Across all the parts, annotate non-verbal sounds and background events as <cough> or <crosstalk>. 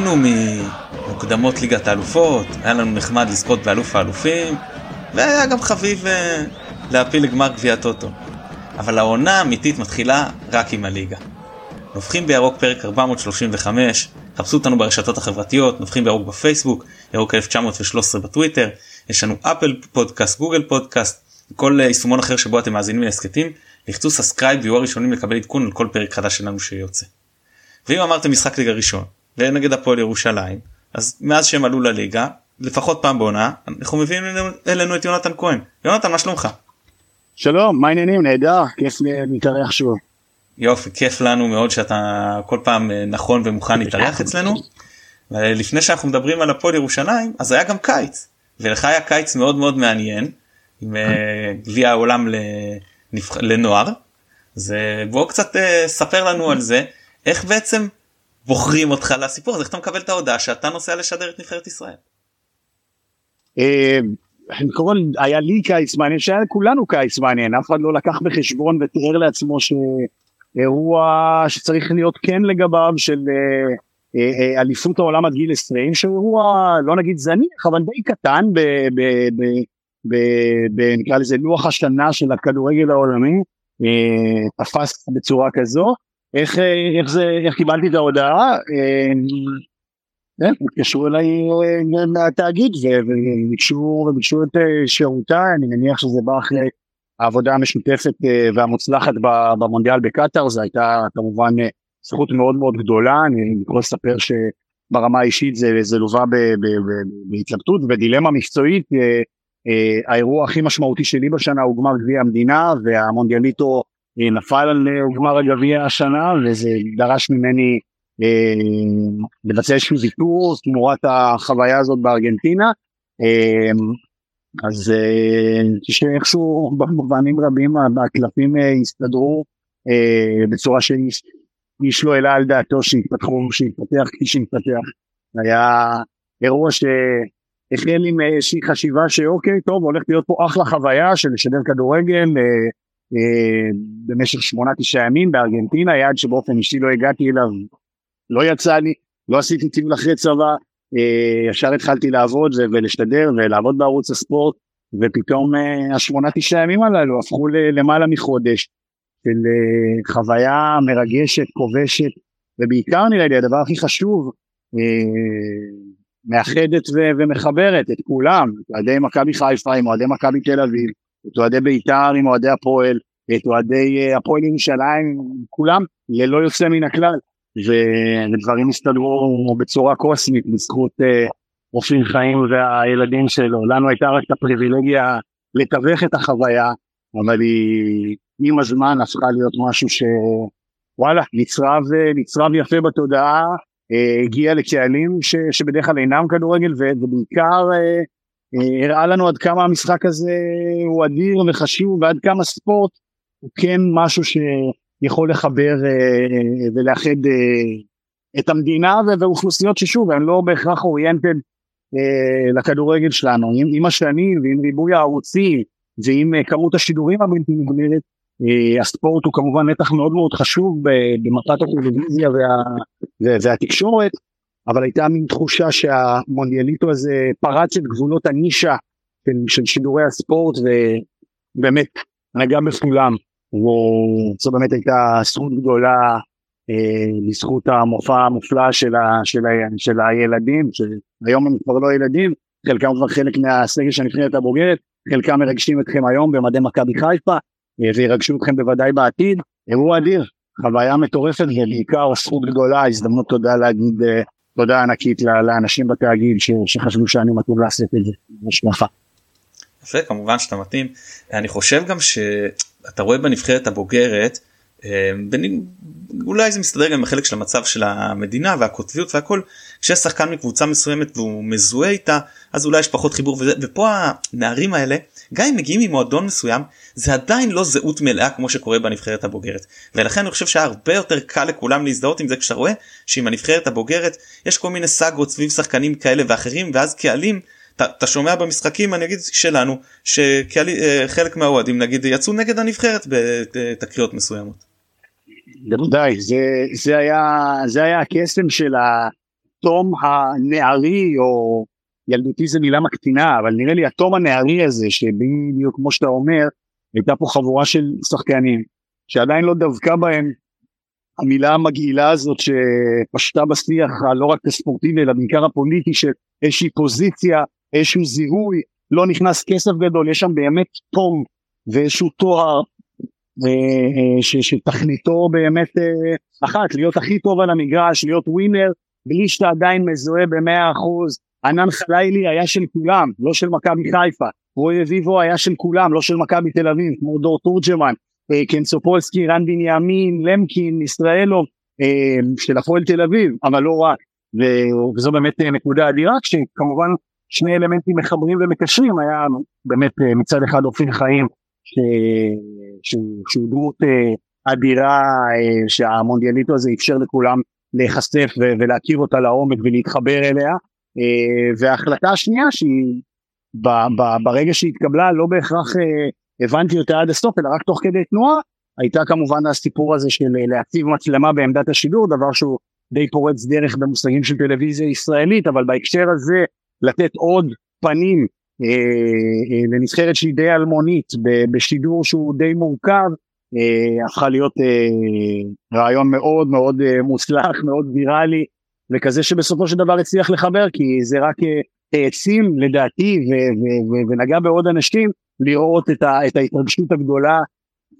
נהנינו ממוקדמות ליגת האלופות, היה לנו נחמד לזכות באלוף האלופים, והיה גם חביב אה, להפיל לגמר גביע טוטו. אבל העונה האמיתית מתחילה רק עם הליגה. נובחים בירוק פרק 435, חפשו אותנו ברשתות החברתיות, נובחים בירוק בפייסבוק, ירוק 1913 בטוויטר, יש לנו אפל פודקאסט, גוגל פודקאסט, כל יישומון אחר שבו אתם מאזינים להסכתים, לחצו subscribe ויהיו הראשונים לקבל עדכון על כל פרק חדש שלנו שיוצא. ואם אמרתם משחק ליגה ראשון, ונגד הפועל ירושלים, אז מאז שהם עלו לליגה, לפחות פעם בעונה, אנחנו מביאים אלינו את יונתן כהן. יונתן, מה שלומך? שלום, מה העניינים? נהדר, כיף להתארח שוב. יופי, כיף לנו מאוד שאתה כל פעם אה, נכון ומוכן להתארח <laughs> אצלנו. לפני שאנחנו מדברים על הפועל ירושלים, אז היה גם קיץ, ולך היה קיץ מאוד מאוד מעניין, עם אה, גביע העולם לנוער. אז בוא קצת אה, ספר לנו על זה, איך בעצם בוחרים אותך לסיפור הזה, איך אתה מקבל את ההודעה שאתה נוסע לשדר את נבחרת ישראל. קודם היה לי קיץ מעניין שהיה לכולנו קיץ מעניין אף אחד לא לקח בחשבון ותיאר לעצמו שאירוע שצריך להיות כן לגביו של אה, אה, אה, אליפות העולם עד גיל 20 שהוא אירוע לא נגיד זניח אבל די קטן נקרא לזה לוח השנה של הכדורגל העולמי תפס בצורה כזו איך איך זה איך קיבלתי את ההודעה? כן, התקשרו אליי אה, מהתאגיד וביקשו את אה, שירותיי, אני מניח שזה בא אחרי העבודה המשותפת אה, והמוצלחת במונדיאל בקטאר, זו הייתה כמובן זכות מאוד מאוד גדולה, אני יכול לספר שברמה האישית זה, זה לווה בהתלבטות ובדילמה מקצועית, האירוע הכי משמעותי שלי בשנה הוא גמר גביע המדינה והמונדיאליטו נפל על גמר הגביע השנה וזה דרש ממני אה, לבצע איזשהו ויתור תמורת החוויה הזאת בארגנטינה. אה, אז אה, שאיכשהו במובנים רבים הקלפים הסתדרו בצורה שאיש לא העלה על דעתו שיתפתחו, שיתפתח כפי שיתפתח. היה אירוע שהחל עם איזושהי חשיבה שאוקיי טוב הולך להיות פה אחלה חוויה של לשדר כדורגל במשך שמונה תשעה ימים בארגנטינה יעד שבאופן אישי לא הגעתי אליו. לא יצא לי, לא עשיתי טיול אחרי צבא, אה, ישר התחלתי לעבוד ולשתדר ולעבוד בערוץ הספורט, ופתאום אה, השמונה תשעה ימים הללו הפכו למעלה מחודש של אה, חוויה מרגשת, כובשת, ובעיקר נראה לי הדבר הכי חשוב, מאחדת ומחברת את כולם, אוהדי מכבי חיפה עם אוהדי מכבי תל אביב, את אוהדי בית"ר עם אוהדי הפועל, את אוהדי הפועל ירושלים, כולם ללא יוצא מן הכלל. ודברים הסתדרו בצורה קוסמית בזכות אה, אופיר חיים והילדים שלו. לנו הייתה רק את הפריבילגיה לתווך את החוויה, אבל היא עם הזמן הפכה להיות משהו שוואלה, נצרב, נצרב יפה בתודעה, אה, הגיע לקהלים ש, שבדרך כלל אינם כדורגל ובעיקר אה, הראה לנו עד כמה המשחק הזה הוא אדיר וחשוב ועד כמה ספורט הוא כן משהו ש... יכול לחבר אה, אה, ולאחד אה, את המדינה ואוכלוסיות ששוב הן לא בהכרח אוריינטד לכדורגל שלנו. עם, עם השנים ועם ריבוי הערוצים ועם כמות השידורים הבלתי נגמרת הספורט הוא כמובן נתח מאוד מאוד חשוב במטרת הטלוויזיה וה, והתקשורת אבל הייתה מין תחושה שהמונדיאליטו הזה פרץ את גבולות הנישה של, של שידורי הספורט ובאמת נגע בכולם וזו באמת הייתה זכות גדולה אה, לזכות המופע המופלא של, ה, של, ה, של הילדים, שהיום הם כבר לא ילדים, חלקם כבר חלק מהסגל של הנבחרת הבוגרת, חלקם מרגשים אתכם היום במדי מכבי חיפה, אה, וירגשו אתכם בוודאי בעתיד, אירוע אדיר, חוויה מטורפת ובעיקר זכות גדולה, הזדמנות תודה להגיד אה, תודה ענקית לאנשים בתאגיד שחשבו שאני מתאים לעשות את זה, בשמחה. יפה כמובן שאתה מתאים אני חושב גם שאתה רואה בנבחרת הבוגרת אולי זה מסתדר גם עם החלק של המצב של המדינה והקוטביות והכל כשיש שחקן מקבוצה מסוימת והוא מזוהה איתה אז אולי יש פחות חיבור וזה, ופה הנערים האלה גם אם מגיעים ממועדון מסוים זה עדיין לא זהות מלאה כמו שקורה בנבחרת הבוגרת ולכן אני חושב שהיה הרבה יותר קל לכולם להזדהות עם זה כשאתה רואה שעם הנבחרת הבוגרת יש כל מיני סאגות סביב שחקנים כאלה ואחרים ואז קהלים אתה שומע במשחקים אני אגיד שלנו שחלק אה, מהאוהדים נגיד יצאו נגד הנבחרת בתקריות מסוימות. בוודאי זה זה היה זה היה הקסם של, התום הנערי או ילדותי זה מילה מקטינה אבל נראה לי התום הנערי הזה שבדיוק כמו שאתה אומר הייתה פה חבורה של שחקנים שעדיין לא דבקה בהם המילה המגעילה הזאת שפשטה בשיח הלא רק הספורטיבי אלא בעיקר הפוליטי של איזושהי פוזיציה איזשהו זיהוי לא נכנס כסף גדול יש שם באמת תום ואיזשהו תואר. אה, אה, שתכליתו באמת אה, אחת להיות הכי טוב על המגרש להיות ווינר בלי שאתה עדיין מזוהה במאה אחוז. ענן חלילי היה של כולם לא של מכבי חיפה. רועי אביבו היה של כולם לא של מכבי תל אביב כמו דור תורג'מן קנסופולסקי רן בנימין למקין ישראלוב של הפועל תל אביב אבל לא רק. וזו באמת נקודה אדירה כשכמובן שני אלמנטים מחברים ומקשרים היה באמת מצד אחד אופיר חיים שהוא דמות אה, אדירה אה, שהמונדיאליטו הזה אפשר לכולם להיחשף ולהכיר אותה לעומק ולהתחבר אליה אה, וההחלטה השנייה שהיא ברגע שהתקבלה לא בהכרח הבנתי אותה עד הסוף אלא רק תוך כדי תנועה הייתה כמובן הסיפור הזה של להציב מצלמה בעמדת השידור דבר שהוא די פורץ דרך במושגים של טלוויזיה ישראלית אבל בהקשר הזה לתת עוד פנים לנבחרת שהיא די אלמונית בשידור שהוא די מורכב אה, הפכה להיות רעיון מאוד מאוד מוצלח מאוד ויראלי וכזה שבסופו של דבר הצליח לחבר כי זה רק העצים לדעתי ונגע בעוד אנשים לראות את, את ההתרגשות הגדולה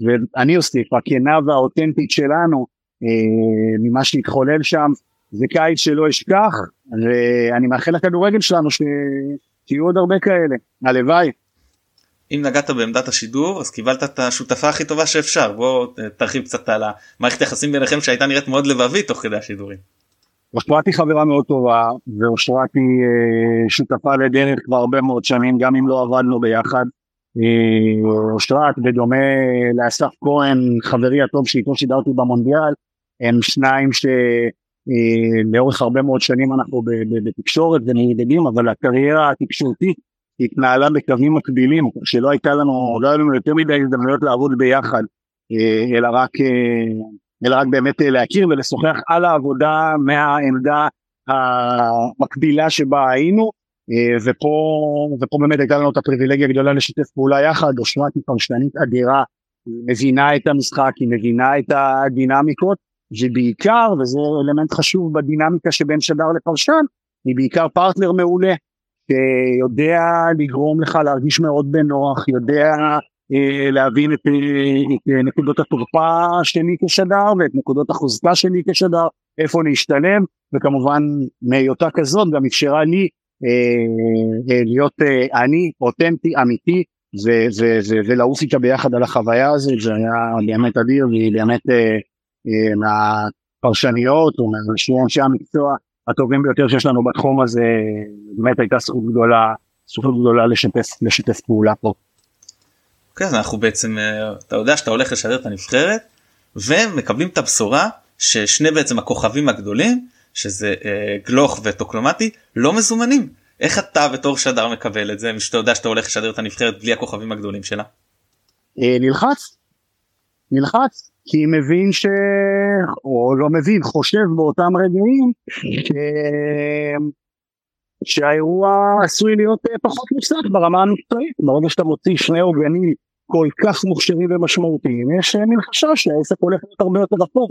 ואני אוסיף הכנה והאותנטית שלנו ממה שהתחולל שם זה קיץ שלא אשכח ואני מאחל לכדורגל שלנו ש... שיהיו עוד הרבה כאלה, הלוואי. אם נגעת בעמדת השידור אז קיבלת את השותפה הכי טובה שאפשר בוא תרחיב קצת על המערכת היחסים ביניכם שהייתה נראית מאוד לבבית תוך כדי השידורים. אושרת היא חברה מאוד טובה ואושרת היא אה, שותפה לדרך כבר הרבה מאוד שנים גם אם לא עבדנו ביחד. אה, אושרת בדומה לאסף כהן חברי הטוב שאיתו שידרתי במונדיאל הם שניים ש... אה, לאורך הרבה מאוד שנים אנחנו בתקשורת ונהידדים אבל הקריירה התקשורתית התנהלה בקווים מקבילים שלא הייתה לנו לא היה לנו יותר מדי הזדמנויות לעבוד ביחד אה, אלא רק אה, אלא רק באמת להכיר ולשוחח על העבודה מהעמדה המקבילה שבה היינו ופה ופה באמת הייתה לנו את הפריבילגיה הגדולה לשתף פעולה יחד אושרת היא פרשנית אדירה היא מבינה את המשחק היא מבינה את הדינמיקות ובעיקר, וזה אלמנט חשוב בדינמיקה שבין שדר לפרשן, היא בעיקר פרטנר מעולה, שיודע לגרום לך להרגיש מאוד בנוח, יודע אה, להבין את, אה, את נקודות התורפה שלי כשדר ואת נקודות החוזקה שלי כשדר, איפה להשתלם, וכמובן מהיותה כזאת גם אפשרה לי אה, אה, להיות אה, אני, אותנטי, אמיתי, ולעוף איתה ביחד על החוויה הזאת, זה היה באמת אדיר, אה, אה, מהפרשניות או מאנשי המקצוע הטובים ביותר שיש לנו בתחום הזה, באמת הייתה זכות גדולה, זכות גדולה לשתף, לשתף פעולה פה. אוקיי, אז אנחנו בעצם, אה, אתה יודע שאתה הולך לשדר את הנבחרת, ומקבלים את הבשורה ששני בעצם הכוכבים הגדולים, שזה אה, גלוך וטוקלומטי, לא מזומנים. איך אתה בתור שדר מקבל את זה, שאתה יודע שאתה הולך לשדר את הנבחרת בלי הכוכבים הגדולים שלה? נלחץ, נלחץ, כי מבין ש... או לא מבין, חושב באותם רגעים ש... שהאירוע עשוי להיות אה, פחות מוצלח ברמה המקצועית. ברגע שאתה מוציא שני עוגנים כל כך מוכשרים ומשמעותיים, יש אה, מין חשש שהעסק הולך להיות הרבה יותר אפור.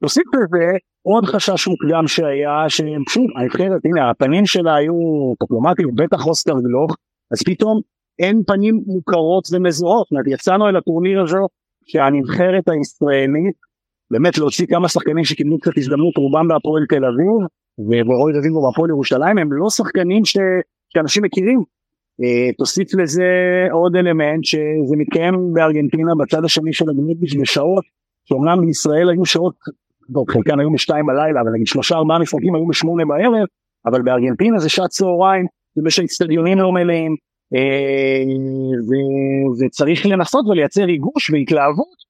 תוסיף לזה עוד חשש מוקדם שהיה, ששוב, הנבחרת, הנה הפנים שלה היו דיפלומטיים, בטח אוסקר גלוך, אז פתאום אין פנים מוכרות ומזוהות, זאת אומרת יצאנו אל הטורניר הזה שהנבחרת הישראלית באמת להוציא כמה שחקנים שקיבלו קצת הזדמנות רובם בהפועל תל אביב ורועי רביבו בהפועל ירושלים הם לא שחקנים ש... שאנשים מכירים. Uh, תוסיף לזה עוד אלמנט שזה מתקיים בארגנטינה בצד השני של הגמיביץ' בשעות שאומנם בישראל היו שעות, טוב חלקן היו בשתיים בלילה אבל נגיד שלושה ארבעה משחקים היו בשמונה בערב אבל בארגנטינה זה שעת צהריים זה ושהאצטדיונים לא מלאים אה, וצריך לנסות ולייצר ריגוש והתלהבות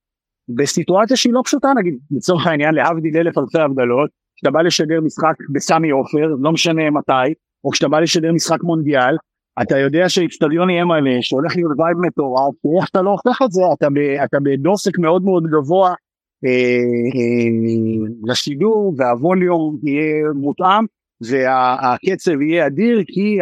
בסיטואציה שהיא לא פשוטה נגיד לצורך העניין להבדיל אלף אלפי הבדלות כשאתה בא לשדר משחק בסמי עופר לא משנה מתי או כשאתה בא לשדר משחק מונדיאל אתה יודע שהאיצטדיון יהיה מלא שהולך להיות vibe מטורף ואיך אתה לא הופך את זה אתה, אתה בדופק מאוד מאוד גבוה אה, אה, לשידור והווליום יהיה מותאם והקצב יהיה אדיר כי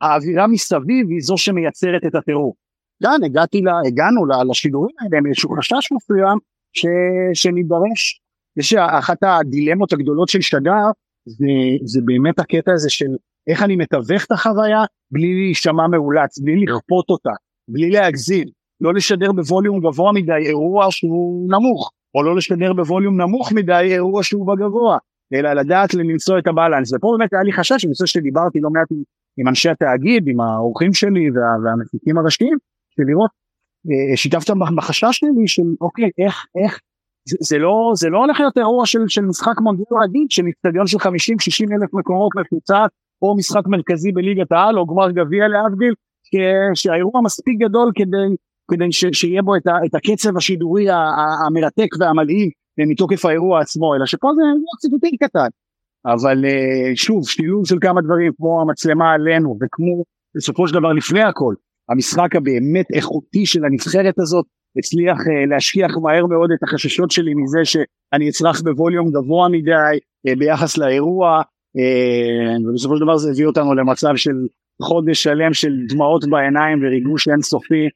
האווירה מסביב היא זו שמייצרת את הטרור. כאן הגעתי לה, הגענו לשידורים האלה עם איזשהו חשש מסוים ש, שנידרש. יש אחת הדילמות הגדולות של שדר זה, זה באמת הקטע הזה של איך אני מתווך את החוויה בלי להישמע מאולץ, בלי לכפות אותה, בלי להגזים, לא לשדר בווליום גבוה מדי אירוע שהוא נמוך, או לא לשדר בווליום נמוך מדי אירוע שהוא בגבוה, אלא לדעת למצוא את הבלנס. ופה באמת היה לי חשש, אני חושב שדיברתי לא מעט עם, אנשי התאגיד, עם האורחים שלי וה, והמפיקים הראשיים, של לראות, אה, שיתפת בחשש שלי של אוקיי, איך, איך, זה, זה לא זה לא הולך להיות אירוע של, של משחק מונדיאל רגיל של אצטדיון של 50-60 אלף מקומות מפוצץ או משחק מרכזי בליגת העל או גמר גביע להבדיל שהאירוע מספיק גדול כדי, כדי ש, שיהיה בו את, ה, את הקצב השידורי המרתק והמלאים מתוקף האירוע עצמו אלא שפה זה אירוע קצת יותר קטן אבל אה, שוב שילוב של כמה דברים כמו המצלמה עלינו וכמו בסופו של דבר לפני הכל המשחק הבאמת איכותי של הנבחרת הזאת הצליח uh, להשכיח מהר מאוד את החששות שלי מזה שאני אצלח בווליום גבוה מדי uh, ביחס לאירוע ובסופו של דבר זה הביא אותנו למצב של חודש שלם של דמעות בעיניים וריגוש אינסופי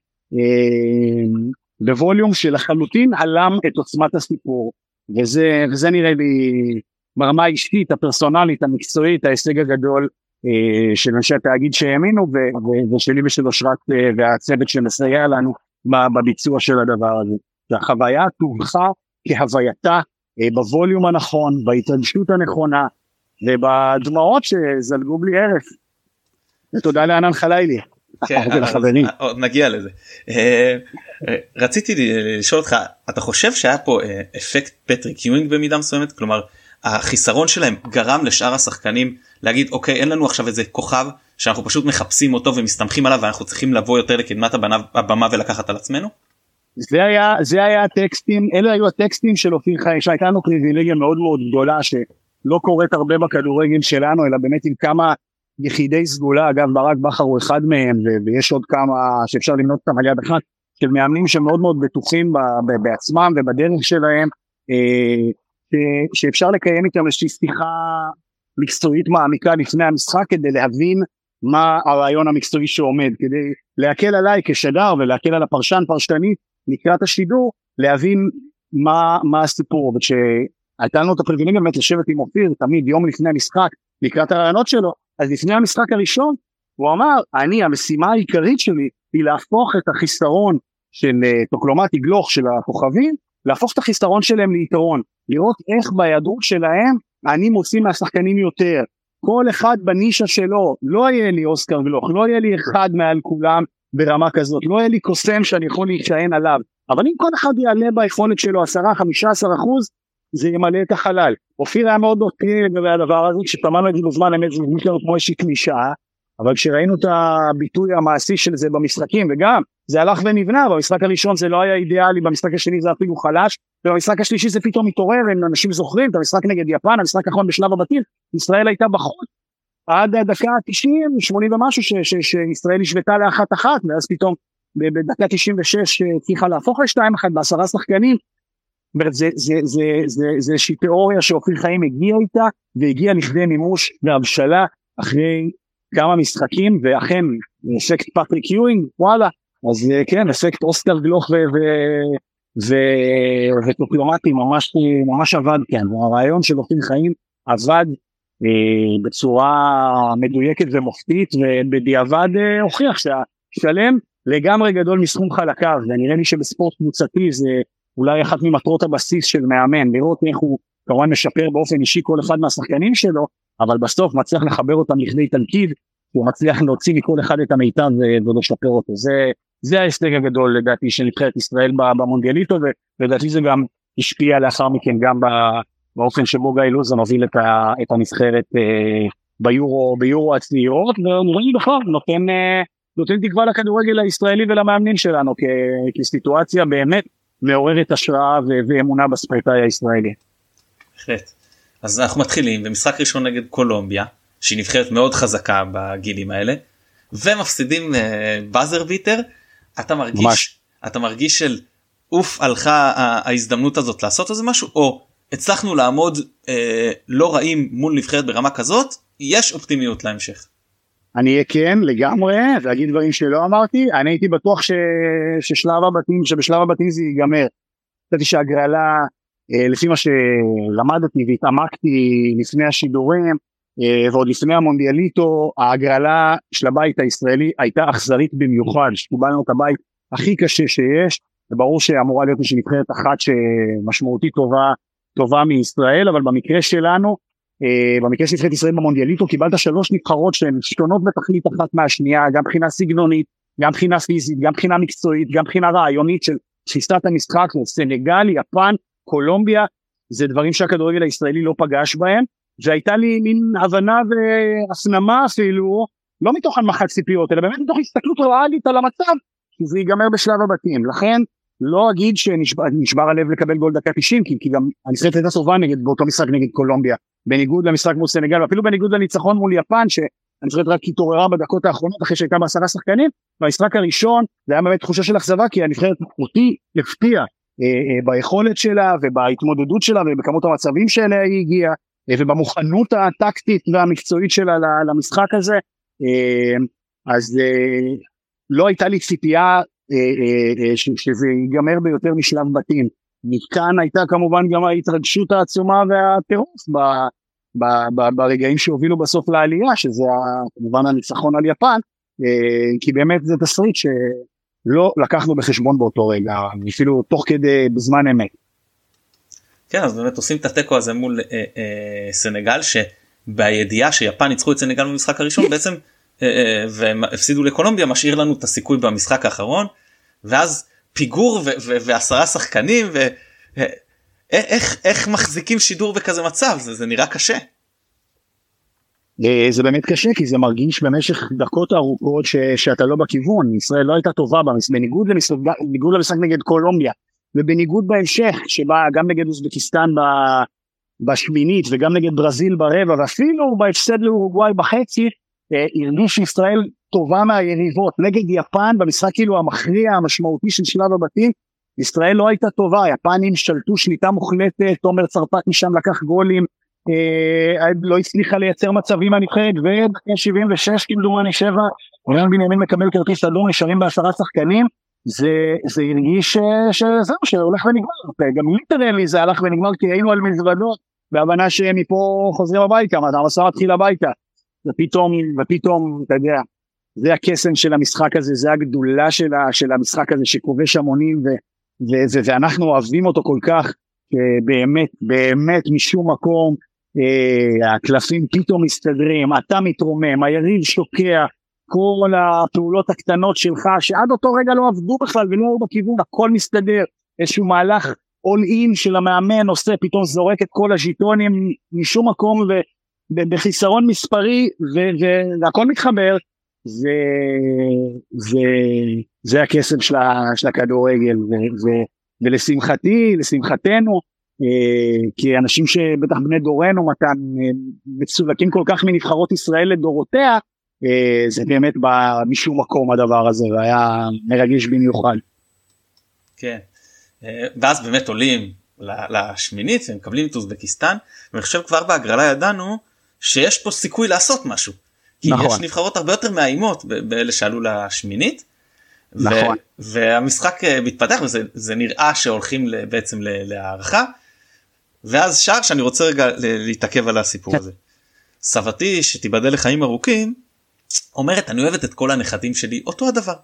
בווליום שלחלוטין הלם את עוצמת הסיפור וזה, וזה נראה לי ברמה האישית הפרסונלית המקצועית ההישג הגדול uh, של אנשי התאגיד שהאמינו ושלי ושל אושרת uh, והצוות שמסייע לנו בביצוע של הדבר הזה. שהחוויה תובחה כהווייתה אה, בווליום הנכון, בהתרגשות הנכונה ובדמעות שזלגו בלי הרף. ותודה לענן חלילי. כן, <laughs> עוד נגיע לזה. אה, אה, רציתי לשאול אותך, אתה חושב שהיה פה אפקט פטריק יואינג במידה מסוימת? כלומר, החיסרון שלהם גרם לשאר השחקנים להגיד אוקיי אין לנו עכשיו איזה כוכב שאנחנו פשוט מחפשים אותו ומסתמכים עליו ואנחנו צריכים לבוא יותר לקדמת הבמה ולקחת על עצמנו? זה היה זה היה הטקסטים אלה היו הטקסטים של אופיר חיים שהייתה לנו פריבילגיה מאוד מאוד גדולה שלא קורית הרבה בכדורגל שלנו אלא באמת עם כמה יחידי סגולה אגב ברק בכר הוא אחד מהם ויש עוד כמה שאפשר למנות אותם על יד אחת של מאמנים שמאוד מאוד בטוחים בעצמם ובדרך שלהם אה, שאפשר לקיים איתם איזושהי שיחה מקצועית מעמיקה לפני המשחק כדי להבין מה הרעיון המקצועי שעומד כדי להקל עליי כשדר ולהקל על הפרשן פרשנית לקראת השידור להבין מה, מה הסיפור. וכשהייתה לנו את הפריבילגיה באמת לשבת עם אופיר תמיד יום לפני המשחק לקראת הרעיונות שלו אז לפני המשחק הראשון הוא אמר אני המשימה העיקרית שלי היא להפוך את החיסרון של אה, טוקלומטי גלוך של הכוכבים להפוך את החיסרון שלהם ליתרון. לראות איך בהיעדרות שלהם אני מוציא מהשחקנים יותר. כל אחד בנישה שלו, לא יהיה לי אוסקר גלוך, לא יהיה לי אחד מעל כולם ברמה כזאת, לא יהיה לי קוסם שאני יכול להישען עליו, אבל אם כל אחד יעלה ביכולת שלו 10-15 אחוז, זה ימלא את החלל. אופיר היה מאוד אופטימי לגבי הדבר הזה, כששמענו את זה בזמן אמת זה נשמע כמו איזושהי קלישאה, אבל כשראינו את הביטוי המעשי של זה במשחקים, וגם זה הלך ונבנה, במשחק הראשון זה לא היה אידיאלי, במשחק השני זה אפילו חלש, ובמשחק השלישי זה פתאום מתעורר, אנשים זוכרים את המשחק נגד יפן, המשחק האחרון בשלב הבתים, ישראל הייתה בחוץ עד הדקה ה-90, 80 ומשהו, שישראל השוותה לאחת אחת, ואז פתאום בדקה 96 הצליחה להפוך לשתיים אחת בעשרה שחקנים. זה, זה, זה, זה, זה איזושהי תיאוריה שאופיר חיים הגיע איתה, והגיע לכדי מימוש והבשלה אחרי כמה משחקים, ואכן אפקט פטריק יואינג, וואלה, אז אה, כן, אפקט אוסקר גלוך וטופלומטי ממש, ממש עבד כן, הרעיון של אופיר חיים עבד אה, בצורה מדויקת ומופתית ובדיעבד אה, הוכיח שהשלם לגמרי גדול מסכום חלקיו. ונראה לי שבספורט קבוצתי זה אולי אחת ממטרות הבסיס של מאמן לראות איך הוא כמובן משפר באופן אישי כל אחד מהשחקנים שלו אבל בסוף מצליח לחבר אותם לכדי תלכיד הוא מצליח להוציא מכל אחד את המיטב ולשפר אותו זה זה ההישג הגדול לדעתי של נבחרת ישראל במונדיאליטו ולדעתי זה גם השפיע לאחר מכן גם באופן שבו גיא לוזון הוביל את, ה, את הנבחרת אה, ביורו ביורו הצעירות ונראה לי בכלל נותן אה, נותן תקווה לכדורגל הישראלי ולמאמנים שלנו כ, כסיטואציה באמת מעוררת השראה ואמונה בספורטאי הישראלי. בהחלט. אז אנחנו מתחילים במשחק ראשון נגד קולומביה שהיא נבחרת מאוד חזקה בגילים האלה ומפסידים אה, באזר ביטר אתה מרגיש ממש. אתה מרגיש של אוף הלכה ההזדמנות הזאת לעשות איזה משהו או הצלחנו לעמוד אה, לא רעים מול נבחרת ברמה כזאת יש אופטימיות להמשך. אני אהיה כן לגמרי ואגיד דברים שלא אמרתי אני הייתי בטוח ש... ששלב הבתים שבשלב הבתים זה ייגמר. חשבתי שהגרלה אה, לפי מה שלמדתי והתעמקתי לפני השידורים אה, ועוד לפני המונדיאליטו ההגרלה של הבית הישראלי הייתה אכזרית במיוחד. שקיבלנו את הבית הכי קשה שיש וברור שאמורה להיות איזושהי נבחרת אחת שמשמעותית טובה טובה מישראל אבל במקרה שלנו Uh, במקרה של נבחרת ישראל במונדיאליטו קיבלת שלוש נבחרות שהן שונות בתכלית אחת מהשנייה גם מבחינה סגנונית גם מבחינה פיזית גם מבחינה מקצועית גם מבחינה רעיונית של תפיסת המשחק סנגל יפן קולומביה זה דברים שהכדורגל הישראלי לא פגש בהם והייתה לי מין הבנה והפנמה אפילו לא מתוך הנמכת ציפיות אלא באמת מתוך הסתכלות ריאלית על המצב שזה ייגמר בשלב הבתים. לכן לא אגיד שנשבר הלב לקבל גול דקה 90 כי, כי גם הנבחרת הייתה טובה נגד באותו משחק נגד קולומביה. בניגוד למשחק מול סנגל ואפילו בניגוד לניצחון מול יפן שהנבחרת רק התעוררה בדקות האחרונות אחרי שהייתה בעשרה שחקנים במשחק הראשון זה היה באמת תחושה של אכזבה כי הנבחרת אותי הפתיע אה, ביכולת שלה ובהתמודדות שלה ובכמות המצבים שאליה היא הגיעה אה, ובמוכנות הטקטית והמקצועית שלה למשחק הזה אה, אז אה, לא הייתה לי ציפייה אה, אה, אה, שזה ייגמר ביותר משלב בתים. מכאן הייתה כמובן גם ההתרגשות העצומה והטירוף ברגעים שהובילו בסוף לעלייה שזה כמובן הניצחון על יפן כי באמת זה תסריט שלא לקחנו בחשבון באותו רגע אפילו תוך כדי בזמן אמת. כן אז באמת עושים את התיקו הזה מול אה, אה, סנגל שבידיעה שיפן ניצחו את סנגל במשחק הראשון בעצם אה, אה, והם הפסידו לקולומביה משאיר לנו את הסיכוי במשחק האחרון ואז פיגור ועשרה שחקנים ואיך איך מחזיקים שידור בכזה מצב זה, זה נראה קשה. אה, זה באמת קשה כי זה מרגיש במשך דקות ארוכות ש, שאתה לא בכיוון. ישראל לא הייתה טובה במש... בניגוד, למשחק, בניגוד למשחק נגד קולומביה ובניגוד בהמשך שבה גם נגד אוזבקיסטן ב, בשמינית וגם נגד ברזיל ברבע ואפילו בהפסד לאורוגוואי בחצי אה, הרגיש ישראל טובה מהיריבות. נגד יפן במשחק כאילו המכריע המשמעותי של שלב הבתים ישראל לא הייתה טובה. היפנים שלטו שליטה מוחלטת תומר צרפתי שם לקח גולים לא הצליחה לייצר מצבים מהנבחרת ודקה 76 כמדומני 7 אוריאן בנימין מקבל כרטיס אדום נשארים בעשרה שחקנים. זה זה הרגיש שזהו שהולך ונגמר. גם ליטרלי זה הלך ונגמר כי היינו על מזוודות בהבנה שמפה חוזרים הביתה המסע מתחיל הביתה. ופתאום ופתאום אתה יודע זה הקסם של המשחק הזה, זה הגדולה של, ה, של המשחק הזה שכובש המונים ו, ו, ו, ואנחנו אוהבים אותו כל כך, באמת, באמת משום מקום אה, הקלפים פתאום מסתדרים, אתה מתרומם, היריב שוקע, כל הפעולות הקטנות שלך שעד אותו רגע לא עבדו בכלל ולא היו בכיוון, הכל מסתדר, איזשהו מהלך אול אין של המאמן עושה, פתאום זורק את כל הז'יטונים משום מקום ובחיסרון מספרי והכל מתחבר. זה, זה, זה הקסם של, של הכדורגל ולשמחתי, לשמחתנו, אה, כי אנשים שבטח בני דורנו מתן אה, מצולקים כל כך מנבחרות ישראל לדורותיה, אה, זה באמת בא משום מקום הדבר הזה והיה מרגש במיוחד. כן, ואז באמת עולים לשמינית ומקבלים את אוזבקיסטן ואני חושב כבר בהגרלה ידענו שיש פה סיכוי לעשות משהו. כי נכון. יש נבחרות הרבה יותר מאיימות באלה שעלו לשמינית. נכון. והמשחק אה, מתפתח וזה נראה שהולכים בעצם להערכה. ואז שער שאני רוצה רגע להתעכב על הסיפור הזה. סבתי שתיבדל לחיים ארוכים אומרת אני אוהבת את כל הנכדים שלי אותו הדבר.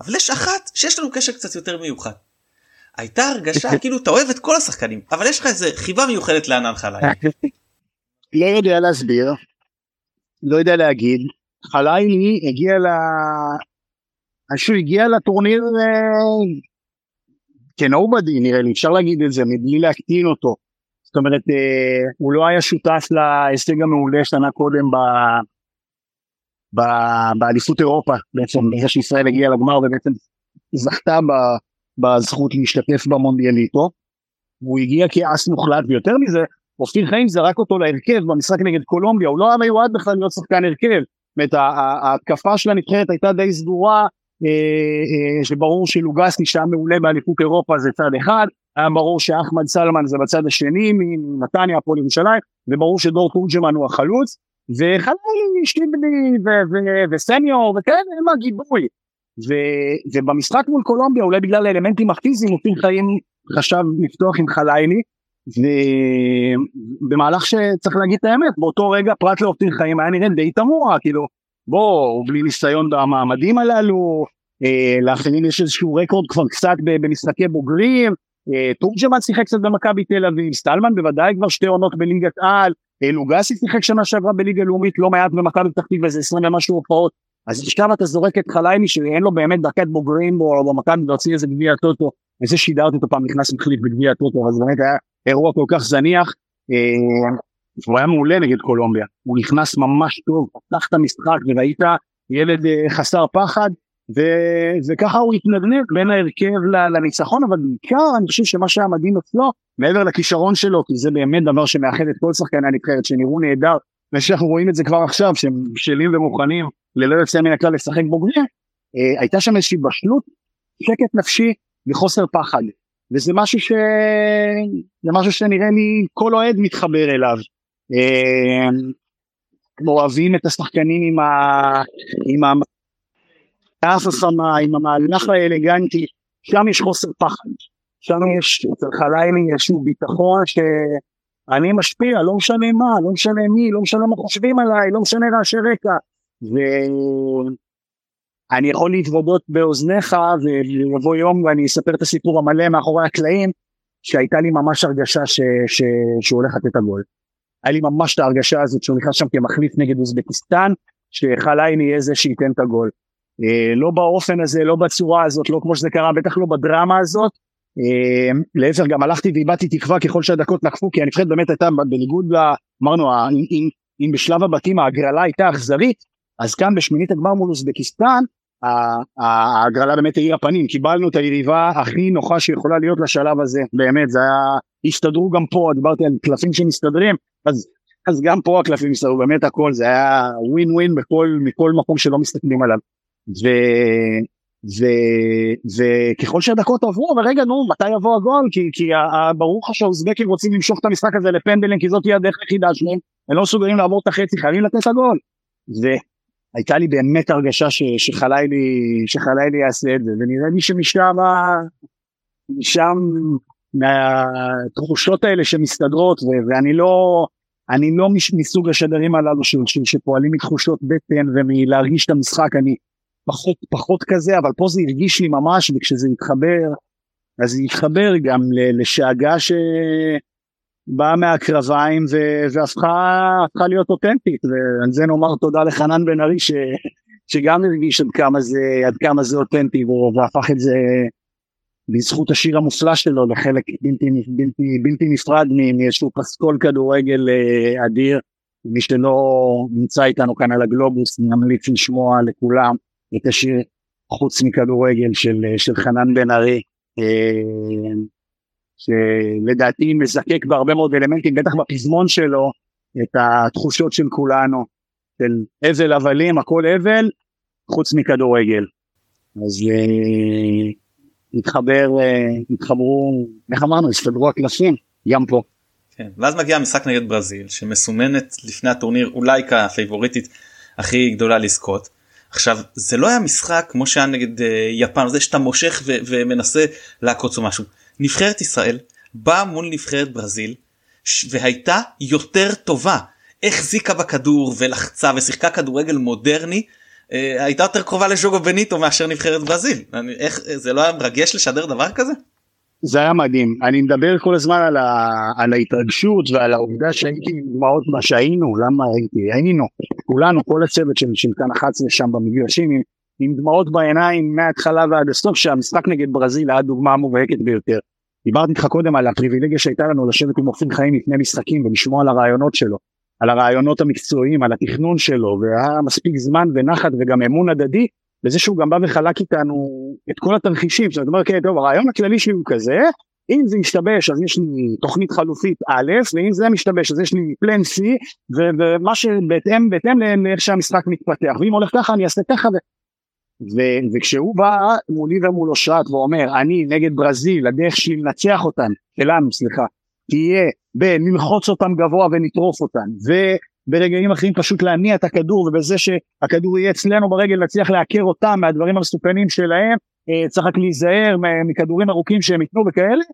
אבל יש אחת שיש לנו קשר קצת יותר מיוחד. הייתה הרגשה <laughs> כאילו אתה אוהב את כל השחקנים אבל יש לך איזה חיבה מיוחדת לענן חלאי. לא יודע להסביר לא יודע להגיד, חלילי הגיע ל... שהוא הגיע לטורניר אה, כנובדי נראה לי, אפשר להגיד את זה מבלי להקטין אותו. זאת אומרת, אה, הוא לא היה שותף להישג המעולה שנה קודם ב... ב... באליפות אירופה, בעצם בגלל שישראל הגיעה לגמר ובעצם זכתה ב... בזכות להשתתף במונדיאליטו. הוא הגיע כאס מוחלט ויותר מזה, אופיר חיים זרק אותו להרכב במשחק נגד קולומביה, הוא לא היה מיועד בכלל להיות שחקן הרכב. זאת ההתקפה של הנבחרת הייתה די סדורה, אה, אה, שברור שלוגסי שהיה מעולה באליפות אירופה זה צד אחד, היה ברור שאחמד סלמן זה בצד השני מנתניה הפועל ירושלים, וברור שדור תורג'מן הוא החלוץ, וחלילי שיבלי וסניור וכאלה הם הגיבוי. ובמשחק מול קולומביה אולי בגלל האלמנטים הפיזיים אופיר חיים חשב לפתוח עם חלילי ובמהלך שצריך להגיד את האמת באותו רגע פרט לאופיר חיים היה נראה די תמוה כאילו בוא בלי ניסיון במעמדים הללו אה, לאחרים יש איזשהו רקורד כבר קצת במשחקי בוגרים תורג'מן שיחק קצת במכבי תל אביב סטלמן בוודאי כבר שתי עונות בליגת על אה, לוגסי שיחק שנה שעברה בליגה לאומית לא מעט במכבי פתח תקווה איזה 20 ומשהו הופעות. אז עכשיו אתה זורק את חלילי שאין לו באמת דרכת בוגרים בו במכבי להוציא איזה גביע טוטו וזה שידרתי אותו פעם נכנס מחליף בגביע טוטו אז באמת היה אירוע כל כך זניח הוא היה מעולה נגד קולומביה. הוא נכנס ממש טוב פתח את המשחק וראית ילד חסר פחד וככה הוא התנדנד בין ההרכב לניצחון אבל בעיקר אני חושב שמה שהיה מדהים אצלו מעבר לכישרון שלו כי זה באמת דבר שמאחד את כל שחקני הנבחרת שנראו נהדר ושאנחנו רואים את זה כבר עכשיו שהם בשלים ומוכנים ללא יוצא מן הכלל לשחק בוגרים אה, הייתה שם איזושהי בשלות שקט נפשי וחוסר פחד וזה משהו ש... זה משהו שנראה לי כל אוהד מתחבר אליו. אה, אוהבים את השחקנים עם, ה... עם האף החמה, עם המהלך האלגנטי, שם יש חוסר פחד, שם יש אצל חלילי איזשהו ביטחון שאני משפיע, לא משנה מה, לא משנה מי, לא משנה מה חושבים עליי, לא משנה רעשי רקע, ואני יכול להתוודות באוזניך ויבוא יום ואני אספר את הסיפור המלא מאחורי הקלעים, שהייתה לי ממש הרגשה ש... ש... שהוא הולך לתת הגול. היה לי ממש את ההרגשה הזאת שהוא נכנס שם כמחליף נגד אוזבקיסטן, שחלילי יהיה זה שייתן את הגול. אה, לא באופן הזה, לא בצורה הזאת, לא כמו שזה קרה, בטח לא בדרמה הזאת. אה, להפך גם הלכתי ואיבדתי תקווה ככל שהדקות נקפו כי הנבחרת באמת הייתה בניגוד ל... אמרנו אם, אם בשלב הבתים ההגרלה הייתה אכזרית אז כאן בשמינית הגמר מול אוזבקיסטן ההגרלה באמת האירה פנים קיבלנו את היריבה הכי נוחה שיכולה להיות לשלב הזה באמת זה היה הסתדרו גם פה דיברתי על קלפים שמסתדרים אז אז גם פה הקלפים הסתדרו באמת הכל זה היה ווין ווין מכל מקום שלא מסתכלים עליו ו... ו... וככל שהדקות עברו אבל רגע נו מתי יבוא הגול? כי, כי ברור לך שהאוזבקים רוצים למשוך את המשחק הזה לפנדלים כי זאת תהיה הדרך היחידה שלהם. הם לא מסוגלים לעבור את החצי חייבים לתת הגול. והייתה לי באמת הרגשה ש... שחלילי שחלילי יעשה את זה. ונראה לי שמשם משם מהתחושות האלה שמסתדרות ו... ואני לא אני לא מסוג השדרים הללו ש... ש... שפועלים מתחושות בטן ומלהרגיש את המשחק אני פחות פחות כזה אבל פה זה הרגיש לי ממש וכשזה התחבר אז זה התחבר גם לשאגה שבאה מהקרביים והפכה להיות אותנטית ועל זה נאמר תודה לחנן בן ארי ש, שגם הרגיש עד כמה זה עד כמה זה אותנטי והפך את זה בזכות השיר המופלא שלו לחלק בלתי, בלתי, בלתי נפרד מאיזשהו פסקול כדורגל אה, אדיר. מי שלא נמצא איתנו כאן על הגלובוס נמליץ לשמוע לכולם את השיר חוץ מכדורגל של, של חנן בן ארי, אה, שלדעתי מזקק בהרבה מאוד אלמנטים, בטח בפזמון שלו, את התחושות של כולנו, של אבל הבלים, הכל אבל, חוץ מכדורגל. אז אה, התחבר, אה, התחברו, איך אמרנו, הסתדרו הקלפים, גם פה. כן, ואז מגיע המשחק נגד ברזיל שמסומנת לפני הטורניר אולי כפייבוריטית הכי גדולה לזכות. עכשיו זה לא היה משחק כמו שהיה נגד uh, יפן זה שאתה מושך ו- ומנסה לעקוץ או משהו. נבחרת ישראל באה מול נבחרת ברזיל והייתה יותר טובה. החזיקה בכדור ולחצה ושיחקה כדורגל מודרני uh, הייתה יותר קרובה לז'וגו בניטו מאשר נבחרת ברזיל. אני, איך זה לא היה מרגש לשדר דבר כזה. זה היה מדהים אני מדבר כל הזמן על, ה, על ההתרגשות ועל העובדה שהייתי דמעות מה שהיינו למה הייתי היינו כולנו כל הצוות של, כאן 11 שם במגרשים עם, עם דמעות בעיניים מההתחלה ועד הסוף שהמשחק נגד ברזיל היה דוגמה המובהקת ביותר. דיברתי איתך קודם על הפריבילגיה שהייתה לנו לשבת עם אופיר חיים לפני משחקים ולשמוע על הרעיונות שלו על הרעיונות המקצועיים על התכנון שלו והיה מספיק זמן ונחת וגם אמון הדדי בזה שהוא גם בא וחלק איתנו את כל התרחישים, זאת אומרת, כן, טוב, הרעיון הכללי שלי הוא כזה, אם זה ישתבש אז יש לי תוכנית חלופית א', ואם זה משתבש אז יש לי פלן C, ומה שבהתאם, בהתאם לאיך שהמשחק מתפתח, ואם הולך ככה אני אעשה ככה, ו... ו- וכשהוא בא מולי ומול אושרת ואומר אני נגד ברזיל הדרך שלי לנצח אותן שלנו סליחה תהיה בללחוץ אותם גבוה ונטרוף אותן ברגעים אחרים פשוט להניע את הכדור ובזה שהכדור יהיה אצלנו ברגל נצליח לעקר אותם מהדברים המסוכנים שלהם אה, צריך רק להיזהר מכדורים ארוכים שהם ייתנו וכאלה.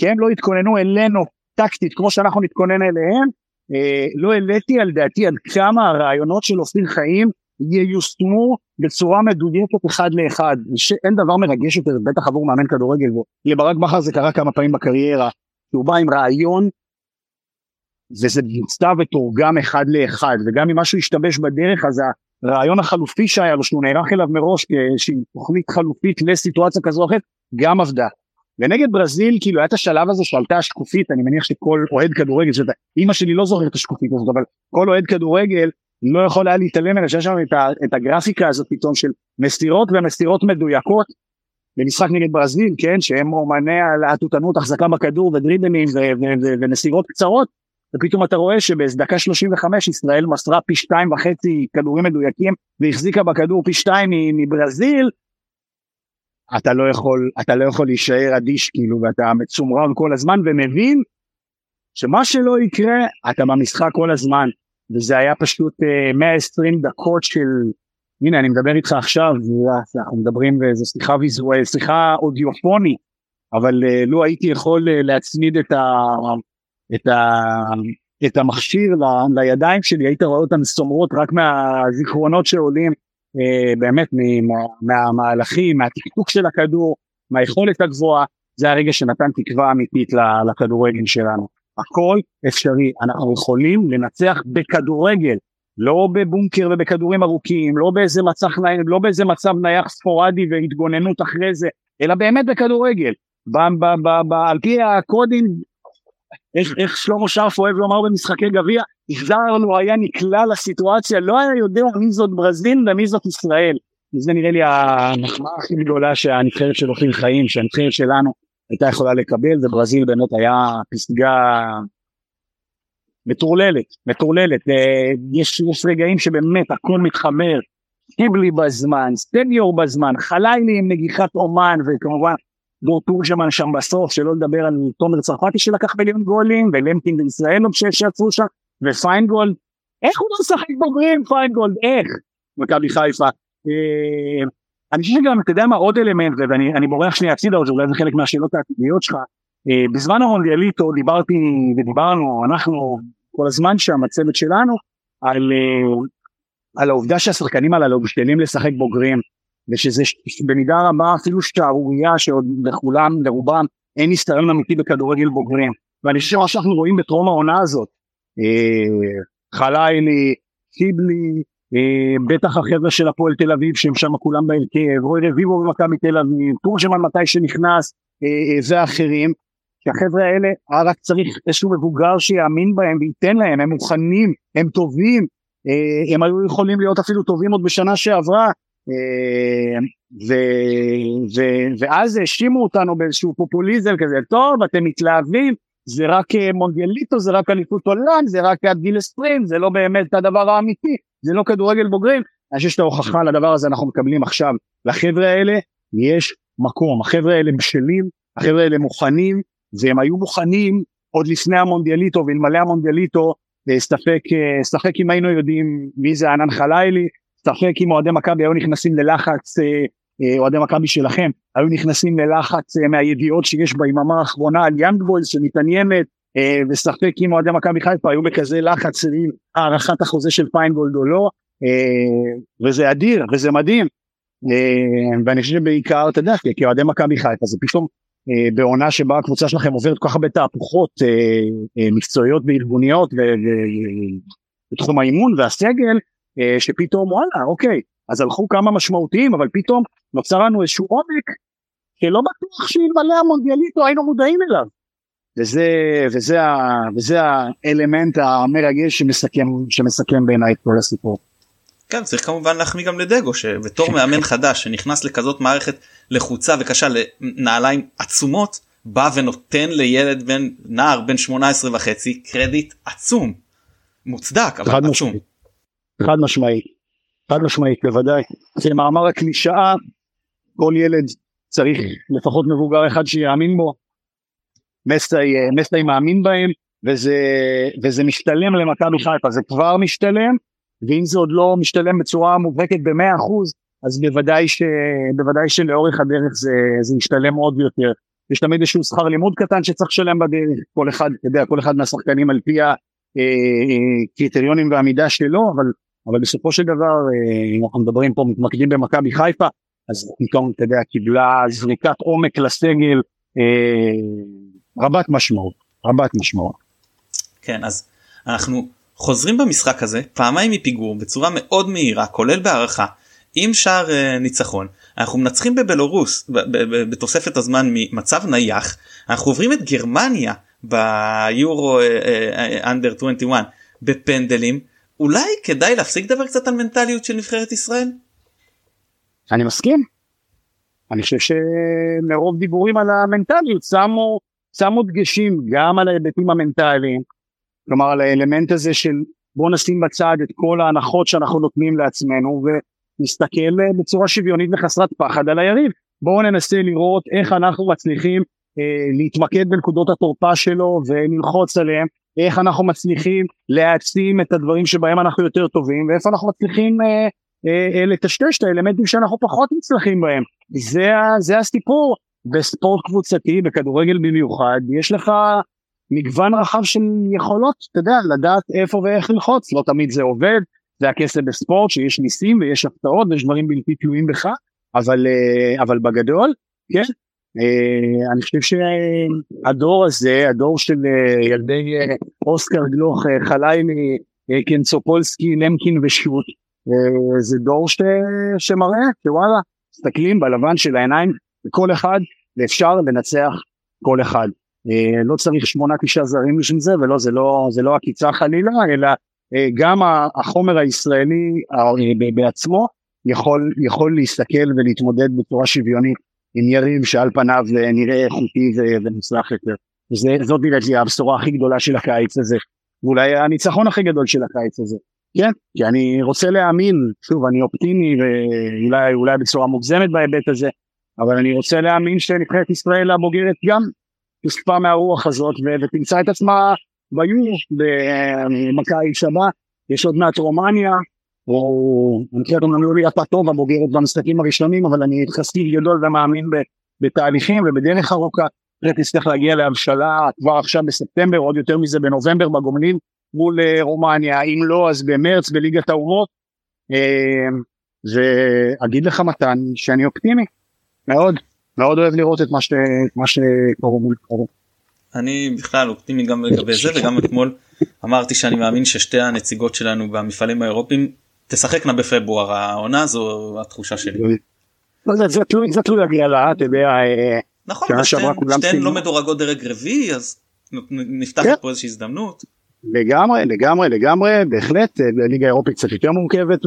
כי הם לא התכוננו אלינו טקטית כמו שאנחנו נתכונן אליהם. אה, לא העליתי על דעתי עד כמה הרעיונות של אופיר חיים ייושמו בצורה מדויקת אחד לאחד. שאין דבר מרגש יותר בטח עבור מאמן כדורגל לברק בכר זה קרה כמה פעמים בקריירה שהוא בא עם רעיון וזה נצטע ותורגם אחד לאחד וגם אם משהו השתבש בדרך אז הרעיון החלופי שהיה לו שהוא נערך אליו מראש כאיזושהי תוכנית חלופית לסיטואציה כזו או אחרת גם עבדה. ונגד ברזיל כאילו היה את השלב הזה שעלתה השקופית אני מניח שכל אוהד כדורגל שאתה אימא שלי לא זוכרת את השקופית הזאת אבל כל אוהד כדורגל לא יכול היה להתעלם ממנה שיש שם את, את הגרפיקה הזאת פתאום של מסירות ומסירות מדויקות במשחק נגד ברזיל כן שהם אומני הלהטוטנות החזקה בכדור ודריבנים ונסירות קצרות ופתאום אתה רואה שבדקה 35 ישראל מסרה פי שתיים וחצי כדורים מדויקים והחזיקה בכדור פי שתיים מברזיל אתה לא יכול אתה לא יכול להישאר אדיש כאילו ואתה מצומרר כל הזמן ומבין שמה שלא יקרה אתה במשחק כל הזמן. וזה היה פשוט uh, אה, 120 דקות של הנה אני מדבר איתך עכשיו אנחנו מדברים וזו שיחה ויזואל שיחה אודיופונית אבל uh, לו הייתי יכול להצמיד את, ה, את, ה, את המכשיר ל, לידיים שלי היית רואה אותן סומרות רק מהזיכרונות שעולים uh, באמת מהמהלכים מהתקתוק של הכדור מהיכולת הגבוהה זה הרגע שנתן תקווה אמיתית לכדורגל שלנו. הכל אפשרי, אנחנו יכולים לנצח בכדורגל, לא בבונקר ובכדורים ארוכים, לא באיזה מצב, לא באיזה מצב נייח ספורדי והתגוננות אחרי זה, אלא באמת בכדורגל. ב, ב, ב, ב, על פי הקודים, איך, איך שלמה שרף אוהב לומר במשחקי גביע, החזרנו היה נקלע לסיטואציה, לא היה יודע מי זאת ברזיל ומי זאת ישראל. וזה נראה לי המחמאה הכי גדולה שהנבחרת של אופיר חיים, שהנבחרת שלנו הייתה יכולה לקבל, וברזיל באמת היה פסגה מטורללת, מטורללת. אה, יש, יש רגעים שבאמת הכל מתחבר, שיבלי בזמן, סניור בזמן, חלאילי עם נגיחת אומן, וכמובן דור תורג'מן שם בסוף, שלא לדבר על תומר צרפתי שלקח מיליון גולים, ולמקין וישראלוב שעצרו שם, ופיינגולד, איך הוא לא משחק בוגרים פיינגולד, איך? מכבי חיפה. אה, אני חושב שגם, אתה יודע מה, עוד אלמנט, ואני בורח שנייה הצידה, אולי זה חלק מהשאלות העתידיות שלך. אה, בזמן המונדיאליטו דיברתי ודיברנו, אנחנו כל הזמן שם, הצוות שלנו, על, אה, על העובדה שהשחקנים הללו משתלים לשחק בוגרים, ושזה במידה רבה אפילו שערורייה שעוד לכולם, לרובם, אין ניסיון אמיתי בכדורגל בוגרים. ואני חושב שמה שאנחנו רואים בטרום העונה הזאת, אה, חלילי, קיבלי, אה, בטח החבר'ה של הפועל תל אביב שהם שם כולם בהרכב, רוי רביבו במכבי תל אביב, טורשמן מתי שנכנס אה, אה, ואחרים, שהחבר'ה האלה רק צריך איזשהו מבוגר שיאמין בהם וייתן להם, הם מוכנים, הם טובים, הם היו יכולים להיות אפילו טובים עוד בשנה שעברה, ו, ו, ואז האשימו אותנו באיזשהו פופוליזם כזה, טוב אתם מתלהבים, זה רק מונדיאליטו, זה רק אליפות עולם, זה רק עד גיל 20, זה לא באמת הדבר האמיתי, זה לא כדורגל בוגרים, אני חושב שאת ההוכחה לדבר הזה אנחנו מקבלים עכשיו. לחבר'ה האלה יש מקום, החבר'ה האלה בשלים, החבר'ה האלה מוכנים, והם היו מוכנים עוד לפני המונדיאליטו ואלמלא המונדיאליטו, אה, ספק, אה, ספק אם היינו יודעים מי זה ענן חלילי, ספק אם אוהדי מכבי היו נכנסים ללחץ, אה, אוהדי מכבי שלכם, היו נכנסים ללחץ מהידיעות שיש ביממה האחרונה על יאנג בויז שמתעניינת אה, וספק אם אוהדי מכבי חיפה היו בכזה לחץ עם הארכת החוזה של פיינגולד או לא אה, וזה אדיר וזה מדהים אה, ואני חושב שבעיקר אתה יודע כי אוהדי מכבי חיפה זה פתאום בעונה שבה הקבוצה שלכם עוברת כל כך הרבה תהפוכות מקצועיות וארגוניות בתחום האימון והסגל שפתאום וואלה אוקיי אז הלכו כמה משמעותיים אבל פתאום נוצר לנו איזשהו עומק שלא בטוח שאלמלא המונדיאליטו היינו מודעים אליו וזה, וזה, וזה האלמנט המרגש שמסכם, שמסכם בעיניי את כל הסיפור. כן צריך כמובן להחמיא גם לדגו שבתור מאמן חדש שנכנס לכזאת מערכת לחוצה וקשה לנעליים עצומות בא ונותן לילד בן נער בן 18 וחצי קרדיט עצום מוצדק אבל עצום. חד משמעית. חד משמעית בוודאי. זה מאמר הקלישאה כל ילד צריך לפחות מבוגר אחד שיאמין בו מסי, מסי מאמין בהם, וזה, וזה משתלם למכבי חיפה, זה כבר משתלם, ואם זה עוד לא משתלם בצורה מובהקת ב-100%, אז בוודאי, ש, בוודאי שלאורך הדרך זה, זה משתלם עוד יותר. יש תמיד איזשהו שכר לימוד קטן שצריך לשלם בדרך, כל אחד, אתה יודע, כל אחד מהשחקנים על פי הקריטריונים והמידה שלו, אבל, אבל בסופו של דבר, אם אנחנו מדברים פה, מתמקדים במכבי חיפה, אז פתאום, אתה יודע, קיבלה זריקת עומק לסגל רבת משמעות, רבת משמעות. כן, אז אנחנו חוזרים במשחק הזה פעמיים מפיגור בצורה מאוד מהירה, כולל בהערכה. עם שער uh, ניצחון אנחנו מנצחים בבלורוס בתוספת הזמן ממצב נייח אנחנו עוברים את גרמניה ביורו אנדר uh, uh, 21 בפנדלים אולי כדאי להפסיק לדבר קצת על מנטליות של נבחרת ישראל? אני מסכים. אני חושב שמרוב דיבורים על המנטליות שמו שמו דגשים גם על ההיבטים המנטליים כלומר על האלמנט הזה של בוא נשים בצד את כל ההנחות שאנחנו נותנים לעצמנו נסתכל אה, בצורה שוויונית וחסרת פחד על היריב. בואו ננסה לראות איך אנחנו מצליחים אה, להתמקד בנקודות התורפה שלו וללחוץ עליהם, איך אנחנו מצליחים להעצים את הדברים שבהם אנחנו יותר טובים ואיפה אנחנו מצליחים אה, אה, אה, לטשטש את האלמנטים שאנחנו פחות מצליחים בהם. זה, זה הסיפור. בספורט קבוצתי, בכדורגל במיוחד, יש לך מגוון רחב של יכולות, אתה יודע, לדעת איפה ואיך ללחוץ, לא תמיד זה עובד, זה הכסף בספורט שיש ניסים ויש הפתעות ויש דברים בלתי תלויים בך אבל אה, אבל בגדול כן אני חושב שהדור הזה הדור של אה, ילדי אוסקר גלוך חליילי קנצופולסקי למקין ושבות זה דור ש... שמראה שוואלה מסתכלים בלבן של העיניים לכל אחד ואפשר לנצח כל אחד. לא צריך שמונה תשעה זרים בשביל זה ולא זה לא זה לא עקיצה חלילה אלא אה, גם החומר הישראלי אה, בעצמו יכול, יכול להסתכל ולהתמודד בצורה שוויונית עם יריב שעל פניו אה, נראה איכותי ומוצלח יותר. וזאת נראית לי הבשורה הכי גדולה של הקיץ הזה, ואולי הניצחון הכי גדול של הקיץ הזה. כן, כי אני רוצה להאמין, שוב אני אופטימי ואולי בצורה מוגזמת בהיבט הזה, אבל אני רוצה להאמין שנבחרת ישראל הבוגרת גם תושפע מהרוח הזאת ותמצא את עצמה ביורו בקיץ הבא, יש עוד מעט רומניה, או חושב אומנם לא ליאתה טוב הבוגרת במשחקים הראשונים, אבל אני חסיד גדול ומאמין בתהליכים ובדרך ארוכה, תצטרך להגיע להבשלה כבר עכשיו בספטמבר, עוד יותר מזה בנובמבר בגומלין מול אה, רומניה, אם לא אז במרץ בליגת האומות, אה, ואגיד לך מתן שאני אופטימי, מאוד, מאוד אוהב לראות את מה שקורה מול קרוב. אני בכלל אופטימי גם לגבי זה וגם אתמול אמרתי שאני מאמין ששתי הנציגות שלנו במפעלים האירופיים תשחקנה בפברואר העונה זו התחושה שלי. לא, זה תלוי הגרלה אתה יודע. אה, נכון, שתיהן לא מדורגות דרג רביעי אז נפתחת כן. פה איזושהי הזדמנות. לגמרי לגמרי לגמרי בהחלט ליגה אירופית קצת יותר מורכבת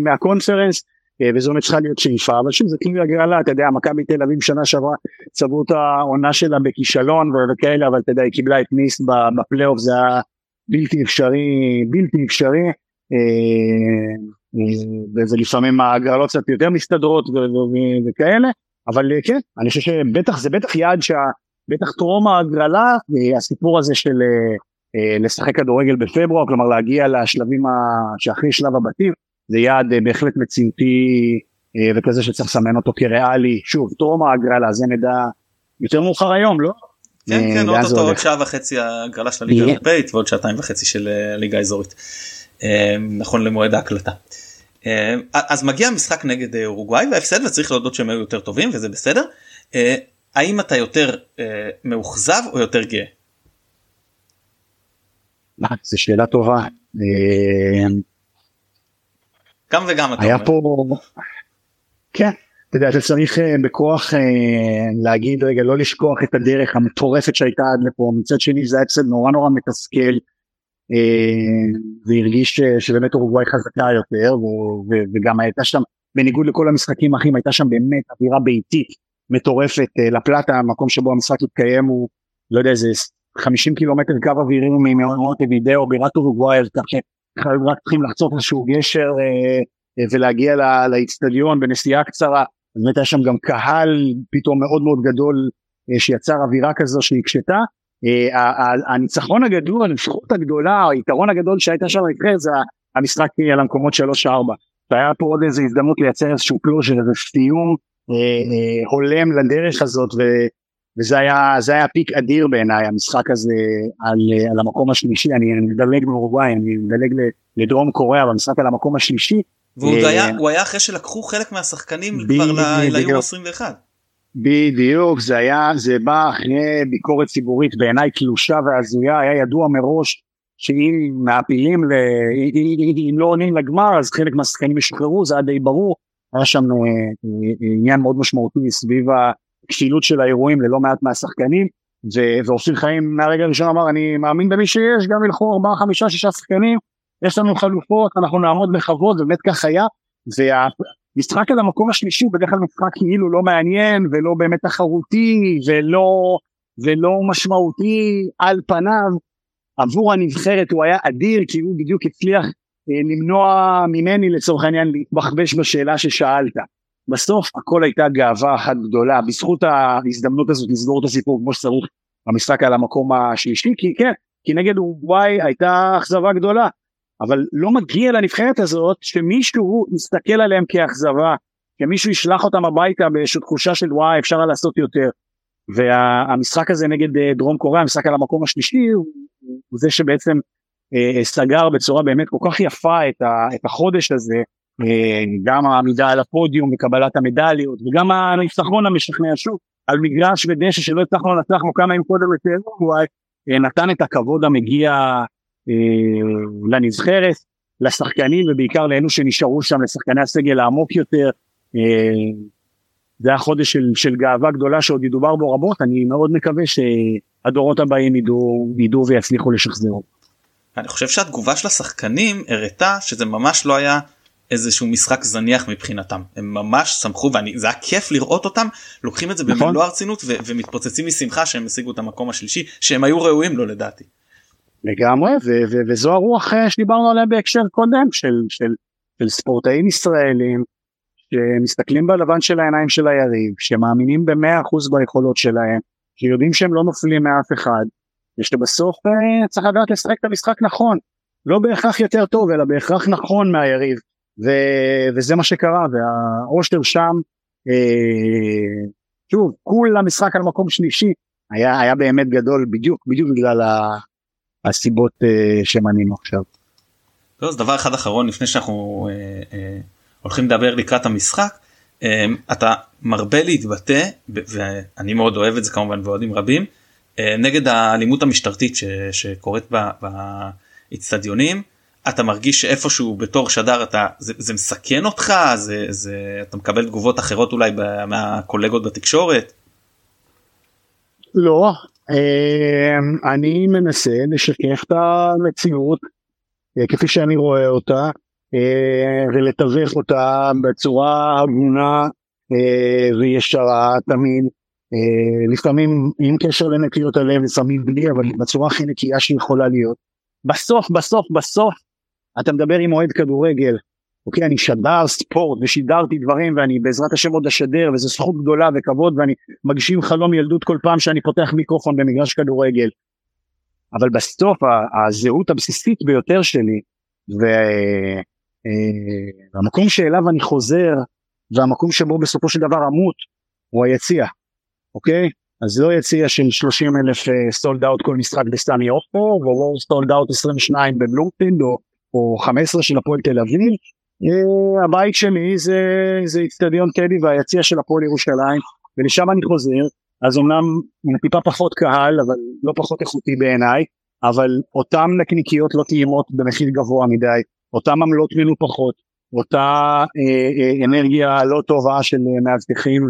מהקונפרנס אה, וזו באמת צריכה להיות שאיפה אבל שוב זה כאילו הגרלה אתה יודע מכבי תל אביב שנה שעברה צבעו את העונה שלה בכישלון וכאלה אבל אתה יודע היא קיבלה את ניס בפלייאוף זה היה בלתי אפשרי בלתי אפשרי אה, אה, וזה לפעמים ההגרלות קצת יותר מסתדרות וכאלה אבל כן אני חושב שבטח זה בטח יעד שבטח טרום ההגרלה הסיפור הזה של לשחק כדורגל בפברואר כלומר להגיע לשלבים שאחרי שלב הבתים זה יעד אה, בהחלט מציאותי אה, וכזה שצריך לסמן אותו כריאלי. שוב טרום ההגרלה זה נדע יותר מאוחר היום לא? כן אה, כן עוד שעה וחצי הגרלה של הליגה האירופאית ועוד שעתיים וחצי של ליגה אזורית נכון למועד ההקלטה. אז מגיע משחק נגד אורוגוואי והפסד וצריך להודות שהם היו יותר טובים וזה בסדר. האם אתה יותר מאוכזב או יותר גאה? זו שאלה טובה. גם וגם אתה היה אומר. פה, כן, אתה יודע, אתה צריך אה, בכוח אה, להגיד רגע, לא לשכוח את הדרך המטורפת שהייתה עד לפה, מצד שני זה היה קצת נורא נורא מתסכל, אה, והרגיש שבאמת אורוגוואי חזקה יותר, וגם הייתה שם, בניגוד לכל המשחקים האחרים, הייתה שם באמת אווירה ביתית מטורפת, לפלטה, המקום שבו המשחק התקיים הוא, לא יודע, איזה 50 קילומטר קו אווירי ממאורות וידאו, בירת אורוגוואי, אז כך רק צריכים לחצות איזשהו גשר אה, אה, ולהגיע לאיצטדיון בנסיעה קצרה. באמת היה שם גם קהל פתאום מאוד מאוד גדול אה, שיצר אווירה כזו שהקשתה. הניצחון הגדול, הזכות הגדולה, היתרון הגדול שהייתה שם לנבחרת זה המשחק על המקומות 3-4. והיה פה עוד איזו הזדמנות לייצר איזשהו closure, איזה סיום הולם לדרך הזאת וזה היה, זה היה peak אדיר בעיניי המשחק הזה על, על המקום השלישי, אני מדלג מאורוגוואי, אני מדלג לדרום קוריאה במשחק על המקום השלישי. והוא אה, היה, אחרי שלקחו חלק מהשחקנים כבר ליורו 21. בדיוק, זה היה, זה בא אחרי ביקורת ציבורית בעיניי קלושה והזויה, היה ידוע מראש שאם מעפילים, ל... אם לא עונים לגמר אז חלק מהשחקנים ישוחררו, זה היה די ברור, היה שם אה, אה, עניין מאוד משמעותי סביב הכפילות של האירועים ללא מעט מהשחקנים ואופיר חיים מהרגע הראשון אמר אני מאמין במי שיש גם ילכו ארבעה חמישה שישה שחקנים יש לנו חלופות אנחנו נעמוד בכבוד ובאמת כך היה והמשחק על המקום השלישי הוא בדרך כלל משחק כאילו לא מעניין ולא באמת תחרותי ולא ולא משמעותי על פניו. עבור הנבחרת הוא היה אדיר כי הוא בדיוק הצליח אה, למנוע ממני לצורך העניין להתבחבש בשאלה ששאלת. בסוף הכל הייתה גאווה אחת גדולה. בזכות ההזדמנות הזאת לסגור את הסיפור כמו שצריך במשחק על המקום השלישי כי כן כי נגד וואי הייתה אכזבה גדולה אבל לא מגיע לנבחרת הזאת שמישהו יסתכל עליהם כאכזבה שמישהו ישלח אותם הביתה באיזושהי תחושה של וואי אפשר לעשות יותר. והמשחק הזה נגד אה, דרום קוריאה המשחק על המקום השלישי הוא, זה שבעצם אה, סגר בצורה באמת כל כך יפה את, את החודש הזה אה, גם העמידה על הפודיום וקבלת המדליות וגם הניצחון המשכנע שוב על מגרש ודשא שלא הצלחנו לנצח לו כמה ימים קודם אה, נתן את הכבוד המגיע אה, לנבחרת לשחקנים ובעיקר לאלו שנשארו שם לשחקני הסגל העמוק יותר זה היה חודש של, של גאווה גדולה שעוד ידובר בו רבות אני מאוד מקווה שהדורות הבאים ידעו, ידעו ויצליחו לשחזר. אני חושב שהתגובה של השחקנים הראתה שזה ממש לא היה איזשהו משחק זניח מבחינתם הם ממש שמחו ואני זה היה כיף לראות אותם לוקחים את זה נכון. במלוא הרצינות ו- ומתפוצצים משמחה שהם השיגו את המקום השלישי שהם היו ראויים לו לדעתי. לגמרי ו- ו- וזו הרוח אה, שדיברנו עליה בהקשר קודם של, של, של ספורטאים ישראלים שמסתכלים בלבן של העיניים של היריב שמאמינים במאה אחוז ביכולות שלהם שיודעים שהם לא נופלים מאף אחד ושבסוף אה, צריך לדעת לשחק את המשחק נכון. לא בהכרח יותר טוב אלא בהכרח נכון מהיריב ו, וזה מה שקרה והאושר שם אה, שוב כולה משחק על מקום שלישי היה היה באמת גדול בדיוק בדיוק בגלל הסיבות אה, שמנינו עכשיו. לא, אז דבר אחד אחרון לפני שאנחנו אה, אה, הולכים לדבר לקראת המשחק אה, אתה מרבה להתבטא ואני מאוד אוהב את זה כמובן ואוהדים רבים אה, נגד האלימות המשטרתית ש, שקורית באצטדיונים. אתה מרגיש שאיפשהו בתור שדר אתה זה, זה מסכן אותך זה זה אתה מקבל תגובות אחרות אולי מהקולגות בתקשורת. לא אני מנסה לשקף את המציאות אה, כפי שאני רואה אותה אה, ולתווך אותה בצורה הגונה אה, וישרה תמיד לפעמים עם קשר לנקיות הלב לפעמים בלי אבל בצורה הכי נקייה שיכולה להיות. בסוף בסוף בסוף אתה מדבר עם אוהד כדורגל, אוקיי, אני שדר ספורט ושידרתי דברים ואני בעזרת השם עוד אשדר וזו זכות גדולה וכבוד ואני מגשים חלום ילדות כל פעם שאני פותח מיקרופון במגרש כדורגל. אבל בסוף הזהות הבסיסית ביותר שלי והמקום אה, שאליו אני חוזר והמקום שבו בסופו של דבר אמות הוא היציע, אוקיי? אז לא יציע של 30 אלף סולד אאוט כל משחק בסטני אופו ולא סולד אאוט 22 בבלומפילד או או 15 של הפועל תל אביב. אה, הבית שלי זה איצטדיון טדי והיציע של הפועל ירושלים ולשם אני חוזר. אז אמנם טיפה פחות קהל אבל לא פחות איכותי בעיניי אבל אותם נקניקיות לא טעימות במחיר גבוה מדי אותם עמלות מנופחות אותה אה, אה, אנרגיה לא טובה של אה, מאבטחים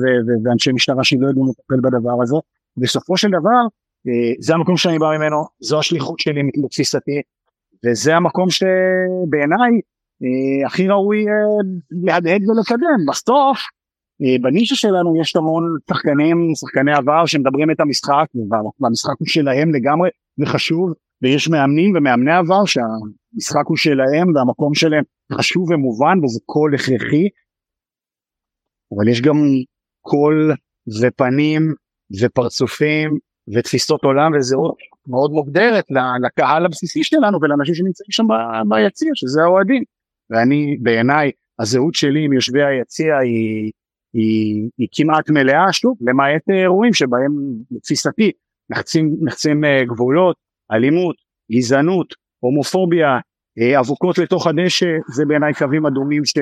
ואנשי משטרה שלא יודעים לטפל בדבר הזה. בסופו של דבר אה, זה המקום שאני בא ממנו זו השליחות שלי מתפיסתי וזה המקום שבעיניי הכי ראוי אה, להדהד ולקדם. בסוף אה, בנישה שלנו יש המון שחקנים, שחקני עבר שמדברים את המשחק והמשחק הוא שלהם לגמרי וחשוב ויש מאמנים ומאמני עבר שהמשחק הוא שלהם והמקום שלהם חשוב ומובן וזה קול הכרחי אבל יש גם קול ופנים ופרצופים ותפיסות עולם וזהות מאוד מוגדרת לקהל הבסיסי שלנו ולאנשים שנמצאים שם ביציע שזה האוהדים ואני בעיניי הזהות שלי עם יושבי היציע היא, היא, היא כמעט מלאה שוב למעט אירועים שבהם לתפיסתי נחצים, נחצים אה, גבולות אלימות גזענות הומופוביה אה, אבוקות לתוך הדשא זה בעיניי קווים אדומים ש,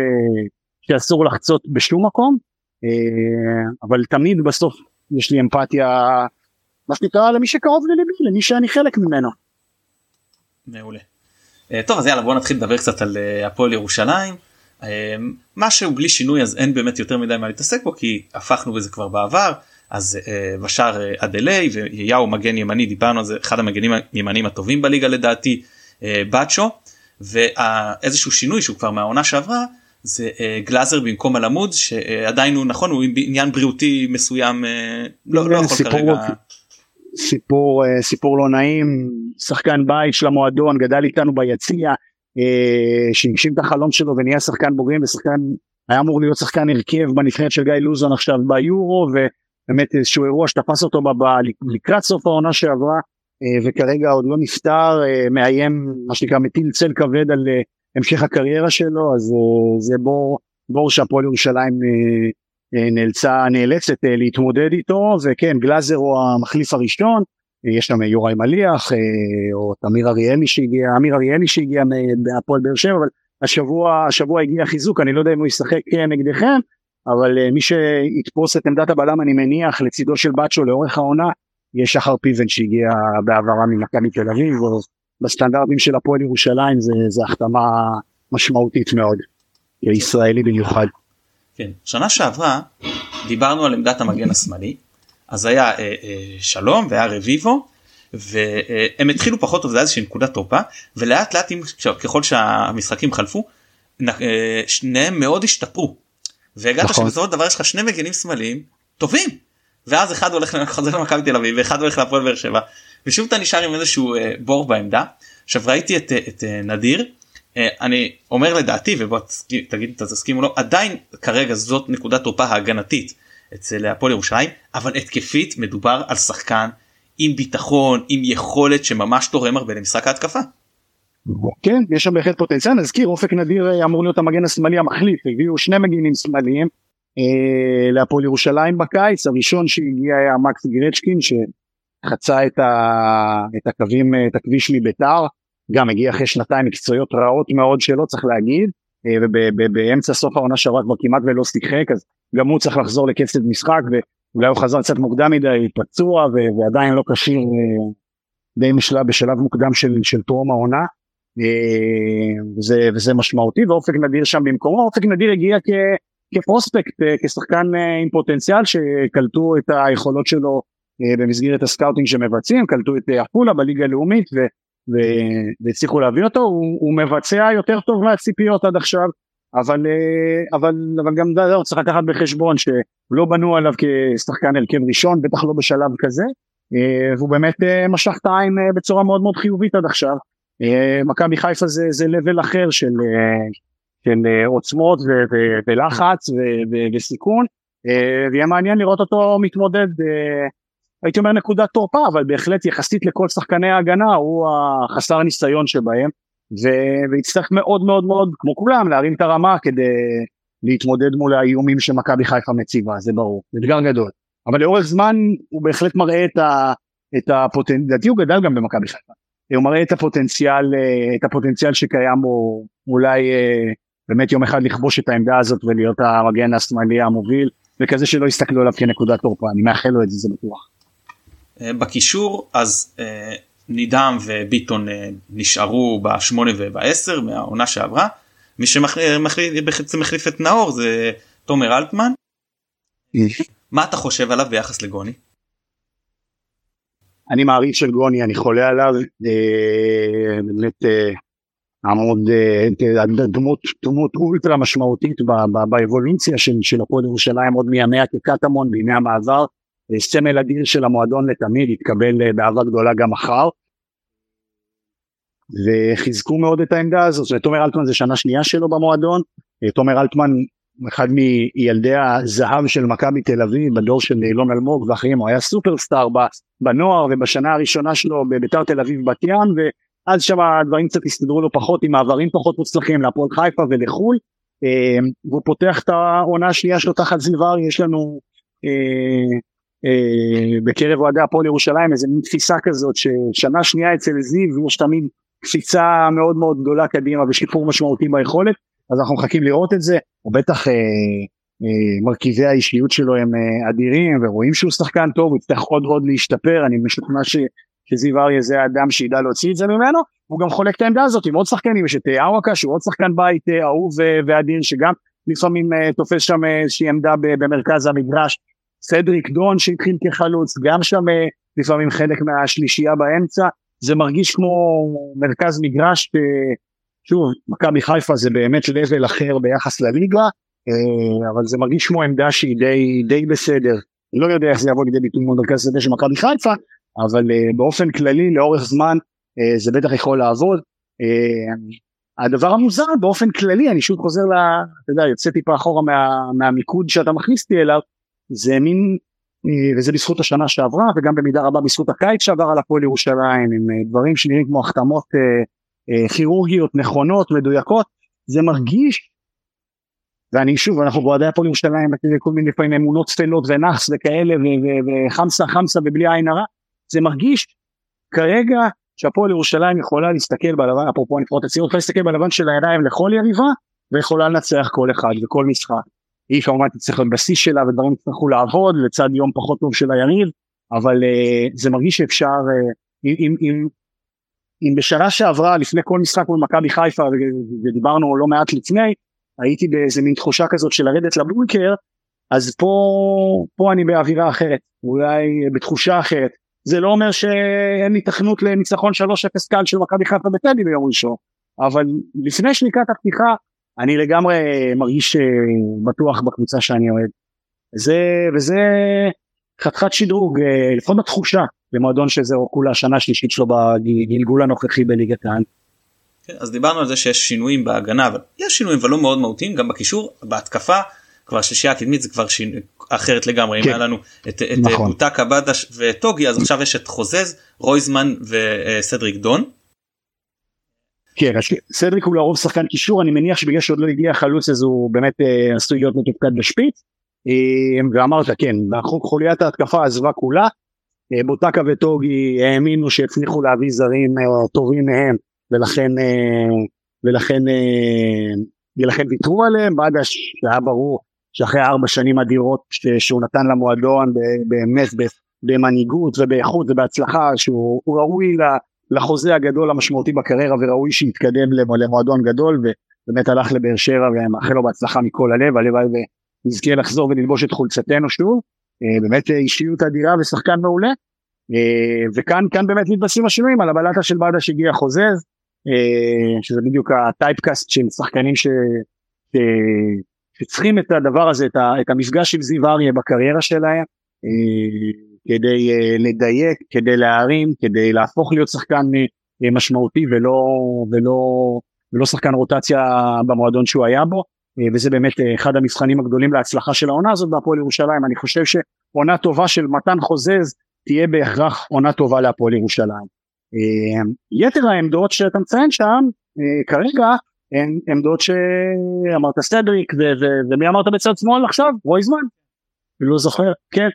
שאסור לחצות בשום מקום אה, אבל תמיד בסוף יש לי אמפתיה מה שנקרא למי שקרוב לליבי למי שאני חלק ממנו. מעולה. אה, טוב אז יאללה בוא נתחיל לדבר קצת על הפועל ירושלים. משהו בלי שינוי אז אין באמת יותר מדי מה להתעסק בו כי הפכנו בזה כבר בעבר אז בשער אדלי ויהו מגן ימני דיברנו על זה אחד המגנים הימניים הטובים בליגה לדעתי בצ'ו ואיזשהו שינוי שהוא כבר מהעונה שעברה זה uh, גלאזר במקום אלעמוד שעדיין הוא נכון הוא בעניין בריאותי מסוים לא, לא יכול סיפור, כרגע. סיפור uh, סיפור לא נעים. שחקן בית של המועדון גדל איתנו ביציע uh, שהגשים את החלום שלו ונהיה שחקן בוגרים ושחקן היה אמור להיות שחקן הרכב בנבחרת של גיא לוזון עכשיו ביורו ובאמת איזשהו אירוע שתפס אותו ב, ב, לקראת סוף העונה שעברה uh, וכרגע עוד לא נפטר מאיים מה שנקרא מטיל צל כבד על המשך הקריירה שלו אז זה בור, בור שהפועל ירושלים נאלצה נאלצת uh, להתמודד איתו וכן גלאזר הוא המחליף הראשון uh, יש שם יוראי מליח או תמיר אריאלי שהגיע אמיר אריאלי שהגיע מהפועל באר שבע אבל השבוע השבוע הגיע חיזוק אני לא יודע אם הוא ישחק נגדכם אבל מי שיתפוס את עמדת הבלם אני מניח לצידו של בצ'ו לאורך העונה יהיה שחר פיבן שהגיע בהעברה ממכבי תל אביב בסטנדרטים של הפועל ירושלים זה, זה החתמה משמעותית מאוד, ישראלי במיוחד. כן, שנה שעברה דיברנו על עמדת המגן השמאלי, אז היה אה, אה, שלום והיה רביבו, והם התחילו פחות טוב, זה היה איזושהי נקודת תורפה, ולאט לאט ככל שהמשחקים חלפו, אה, שניהם מאוד השתפרו. והגעת נכון. שבסופו של דבר יש לך שני מגנים שמאליים טובים, ואז אחד הולך לחזור למכבי תל אביב ואחד הולך להפועל באר שבע ושוב אתה נשאר עם איזשהו אה, בור בעמדה. עכשיו ראיתי את, את אה, נדיר אה, אני אומר לדעתי ובוא תגיד אתה תסכים או לא עדיין כרגע זאת נקודת תורפה ההגנתית אצל הפועל ירושלים אבל התקפית מדובר על שחקן עם ביטחון עם יכולת שממש תורם הרבה למשחק ההתקפה. כן יש שם בהחלט פוטנציאל. נזכיר אופק נדיר אמור להיות המגן השמאלי המחליף. הביאו שני מגינים שמאליים אה, להפועל ירושלים בקיץ. הראשון שהגיע היה מקס גרצ'קין שחצה את, ה, את הקווים את הכביש מביתר גם הגיע אחרי שנתיים מקצועיות רעות מאוד שלא צריך להגיד אה, ובאמצע סוף העונה שעברה כבר כמעט ולא שיחק אז גם הוא צריך לחזור לקצת משחק ואולי הוא חזר קצת מוקדם מדי פצוע ועדיין לא כשיר אה, די משלב בשלב מוקדם של, של טרום העונה. וזה, וזה משמעותי ואופק נדיר שם במקומו. אופק נדיר הגיע כ... כ prospect, אה, כשחקן אה, עם פוטנציאל שקלטו את היכולות שלו אה, במסגרת ה scouting שמבצעים, קלטו את עפולה בליגה הלאומית והצליחו להביא אותו, הוא, הוא מבצע יותר טוב מהציפיות עד עכשיו, אבל, אבל, אבל גם לא, צריך לקחת בחשבון שלא בנו עליו כשחקן הרכב ראשון, בטח לא בשלב כזה, והוא באמת משך את העין בצורה מאוד מאוד חיובית עד עכשיו. מכבי חיפה זה, זה level אחר של, של אה, עוצמות ולחץ וסיכון אה, ויהיה מעניין לראות אותו מתמודד אה, הייתי אומר נקודת תורפה אבל בהחלט יחסית לכל שחקני ההגנה הוא החסר ניסיון שבהם ויצטרך מאוד מאוד מאוד כמו כולם להרים את הרמה כדי להתמודד מול האיומים שמכבי חיפה מציבה זה ברור זה אתגר גדול אבל לאורך זמן הוא בהחלט מראה את, ה, את הפוטנציאל, לדעתי הוא גדל גם במכבי חיפה, הוא מראה את הפוטנציאל, את הפוטנציאל שקיים בו אולי באמת יום אחד לכבוש את העמדה הזאת ולהיות המגן השמאלי המוביל וכזה שלא יסתכלו עליו כנקודת תורפה אני מאחל לו את זה זה בטוח. אה, בקישור אז אה, נידם וביטון אה, נשארו בשמונה ובעשר מהעונה שעברה מי שמחליף את נאור זה תומר אלטמן. מה אתה חושב עליו ביחס לגוני? אני מעריץ של גוני אני חולה עליו באמת עמוד דמות דמות אולטרה משמעותית באבולוציה של, הפועל ירושלים עוד מימיה כקטמון בימי המעבר סמל אדיר של המועדון לתמיד התקבל אה, באהבה גדולה גם מחר. וחיזקו מאוד את העמדה הזאת. תומר אלטמן זה שנה שנייה שלו במועדון. תומר אלטמן אחד מילדי הזהב של מכבי תל אביב בדור של אילון אלמוג ואחרים הוא היה סופרסטאר בנוער ובשנה הראשונה שלו בביתר תל אביב בת ים ואז שם הדברים קצת הסתדרו לו פחות עם מעברים פחות מוצלחים להפועל חיפה ולחו"ל. אה, והוא פותח את העונה השנייה שלו תחת זיוור יש לנו אה, אה, בקרב אוהדי הפועל ירושלים איזה מין תפיסה כזאת ששנה שנייה אצל זיו יש תמיד קפיצה מאוד מאוד גדולה קדימה ושיפור משמעותי ביכולת אז אנחנו מחכים לראות את זה, הוא בטח אה, אה, מרכיבי האישיות שלו הם אה, אדירים ורואים שהוא שחקן טוב, הוא יצטרך עוד עוד להשתפר, אני משוכנע ש, שזיו אריה זה האדם שידע להוציא את זה ממנו, הוא גם חולק את העמדה הזאת עם עוד שחקנים, יש את אה, אווקה שהוא עוד שחקן בית אה, אהוב אה, ואדיר שגם לפעמים אה, תופס שם איזושהי עמדה במרכז המגרש, סדריק דון שהתחיל כחלוץ, גם שם אה, לפעמים חלק מהשלישייה באמצע, זה מרגיש כמו מרכז מגרש אה, שוב, מכבי חיפה זה באמת לבל אחר ביחס לליגה, אה, אבל זה מרגיש כמו עמדה שהיא די, די בסדר. לא יודע איך זה יבוא לידי ביטוי מול מרכז שדה של מכבי חיפה, אבל באופן כללי לאורך זמן זה בטח יכול לעבוד. הדבר המוזר באופן כללי, אני שוב חוזר ל... אתה יודע, יוצא טיפה אחורה מה, מהמיקוד שאתה מכניס אותי אליו, זה מין, וזה בזכות השנה שעברה וגם במידה רבה בזכות הקיץ שעבר על הפועל ירושלים, עם דברים שנראים כמו החתמות אה, כירורגיות נכונות מדויקות זה מרגיש ואני שוב אנחנו באוהדי הפועל ירושלים כל מיני לפעמים אמונות טפלות ונאחס וכאלה וחמסה חמסה ובלי עין הרע זה מרגיש כרגע שהפועל ירושלים יכולה להסתכל בלבן אפרופו הנבחרות הצעירות יכולה להסתכל בלבן של הידיים לכל יריבה ויכולה לנצח כל אחד וכל משחק. היא כמובן תצטרך להיות בשיא שלה ודברים יצטרכו לעבוד לצד יום פחות טוב של היריב אבל uh, זה מרגיש שאפשר uh, אם, אם, אם בשנה שעברה לפני כל משחק מול מכבי חיפה ודיברנו לא מעט לפני הייתי באיזה מין תחושה כזאת של לרדת לבונקר אז פה פה אני באווירה אחרת אולי בתחושה אחרת. זה לא אומר שאין התכנות לניצחון 3-0 קל של מכבי חיפה בטדי ביום ראשון אבל לפני שניקת הפתיחה אני לגמרי מרגיש אה, בטוח בקבוצה שאני אוהד זה וזה חתיכת שדרוג אה, לפחות בתחושה במועדון שזה כולה השנה השלישית שלו בגלגול הנוכחי בליגת העל. כן, אז דיברנו על זה שיש שינויים בהגנה אבל יש שינויים ולא מאוד מהותיים גם בקישור בהתקפה כבר שלישייה הקדמית זה כבר שינוי אחרת לגמרי כן. אם היה לנו את, את נכון. בוטקה בדש וטוגי אז עכשיו יש את חוזז רויזמן וסדריק דון. כן, סדריק הוא לרוב שחקן קישור אני מניח שבגלל שעוד לא הגיע חלוץ אז הוא באמת אה, עשוי להיות מתופקד בשפיץ. אה, ואמרת כן חוליית ההתקפה עזבה כולה. אה, בוטקה וטוגי האמינו שהצליחו להביא זרים טובים מהם ולכן ולכן ולכן ויתרו עליהם. בדש שהיה ברור שאחרי ארבע שנים אדירות שהוא נתן למועדון באמת במנהיגות ובאיכות ובהצלחה שהוא ראוי לחוזה הגדול המשמעותי בקריירה וראוי שיתקדם למועדון גדול ובאמת הלך לבאר שבע ומאחל לו בהצלחה מכל הלב הלוואי ונזכה לחזור וללבוש את חולצתנו שוב. אה, באמת אישיות אדירה ושחקן מעולה. אה, וכאן כאן באמת מתבססים השינויים על הבלטה של בדה שהגיע חוזז אה, שזה בדיוק הטייפקאסט של שחקנים ש, שצריכים את הדבר הזה את המפגש עם זיו אריה בקריירה שלהם כדי לדייק כדי להרים כדי להפוך להיות שחקן משמעותי ולא ולא ולא שחקן רוטציה במועדון שהוא היה בו אה, וזה באמת אה, אחד המבחנים הגדולים להצלחה של העונה הזאת בהפועל ירושלים. אני חושב שעונה טובה של מתן חוזז תהיה בהכרח עונה טובה להפועל ירושלים. אה, יתר העמדות שאתה מציין שם כרגע הן עמדות שאמרת סטדריק ומי אמרת בצד שמאל עכשיו? רויזמן לא זוכר כן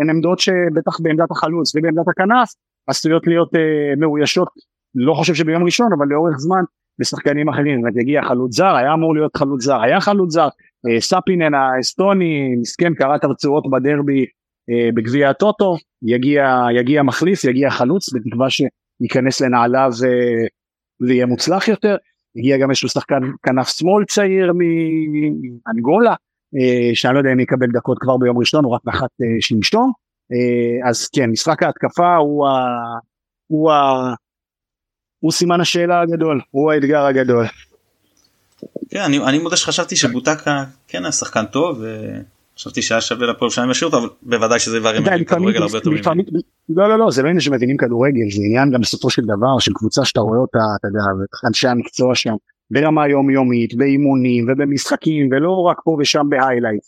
הן עמדות שבטח בעמדת החלוץ ובעמדת הכנף עשויות להיות מאוישות לא חושב שביום ראשון אבל לאורך זמן לשחקנים אחרים, זאת אומרת יגיע חלוץ זר, היה אמור להיות חלוץ זר, היה חלוץ זר, אה, ספינן האסטוני, מסכן קרא את הרצועות בדרבי אה, בגביע הטוטו, יגיע, יגיע מחליף, יגיע חלוץ, בתקווה שייכנס לנעליו אה, ויהיה מוצלח יותר, הגיע גם איזשהו שחקן כנף שמאל צעיר מאנגולה, שאני לא יודע אם יקבל דקות כבר ביום ראשון, הוא רק נחת שלשום, אז כן, משחק ההתקפה הוא, ה, הוא ה, הוא סימן השאלה הגדול, הוא האתגר הגדול. כן, אני, אני מודה שחשבתי שבוטקה כן היה שחקן טוב וחשבתי שהיה שווה לפועל שאני משאיר אותו אבל בוודאי שזה דברים מבינים כדורגל הרבה יותר ממני. לא לא לא זה לא עניין שמבינים כדורגל זה עניין גם בסופו של דבר של קבוצה שאתה רואה אותה אתה יודע אנשי המקצוע שם ברמה יומיומית, באימונים ובמשחקים ולא רק פה ושם ב highlight.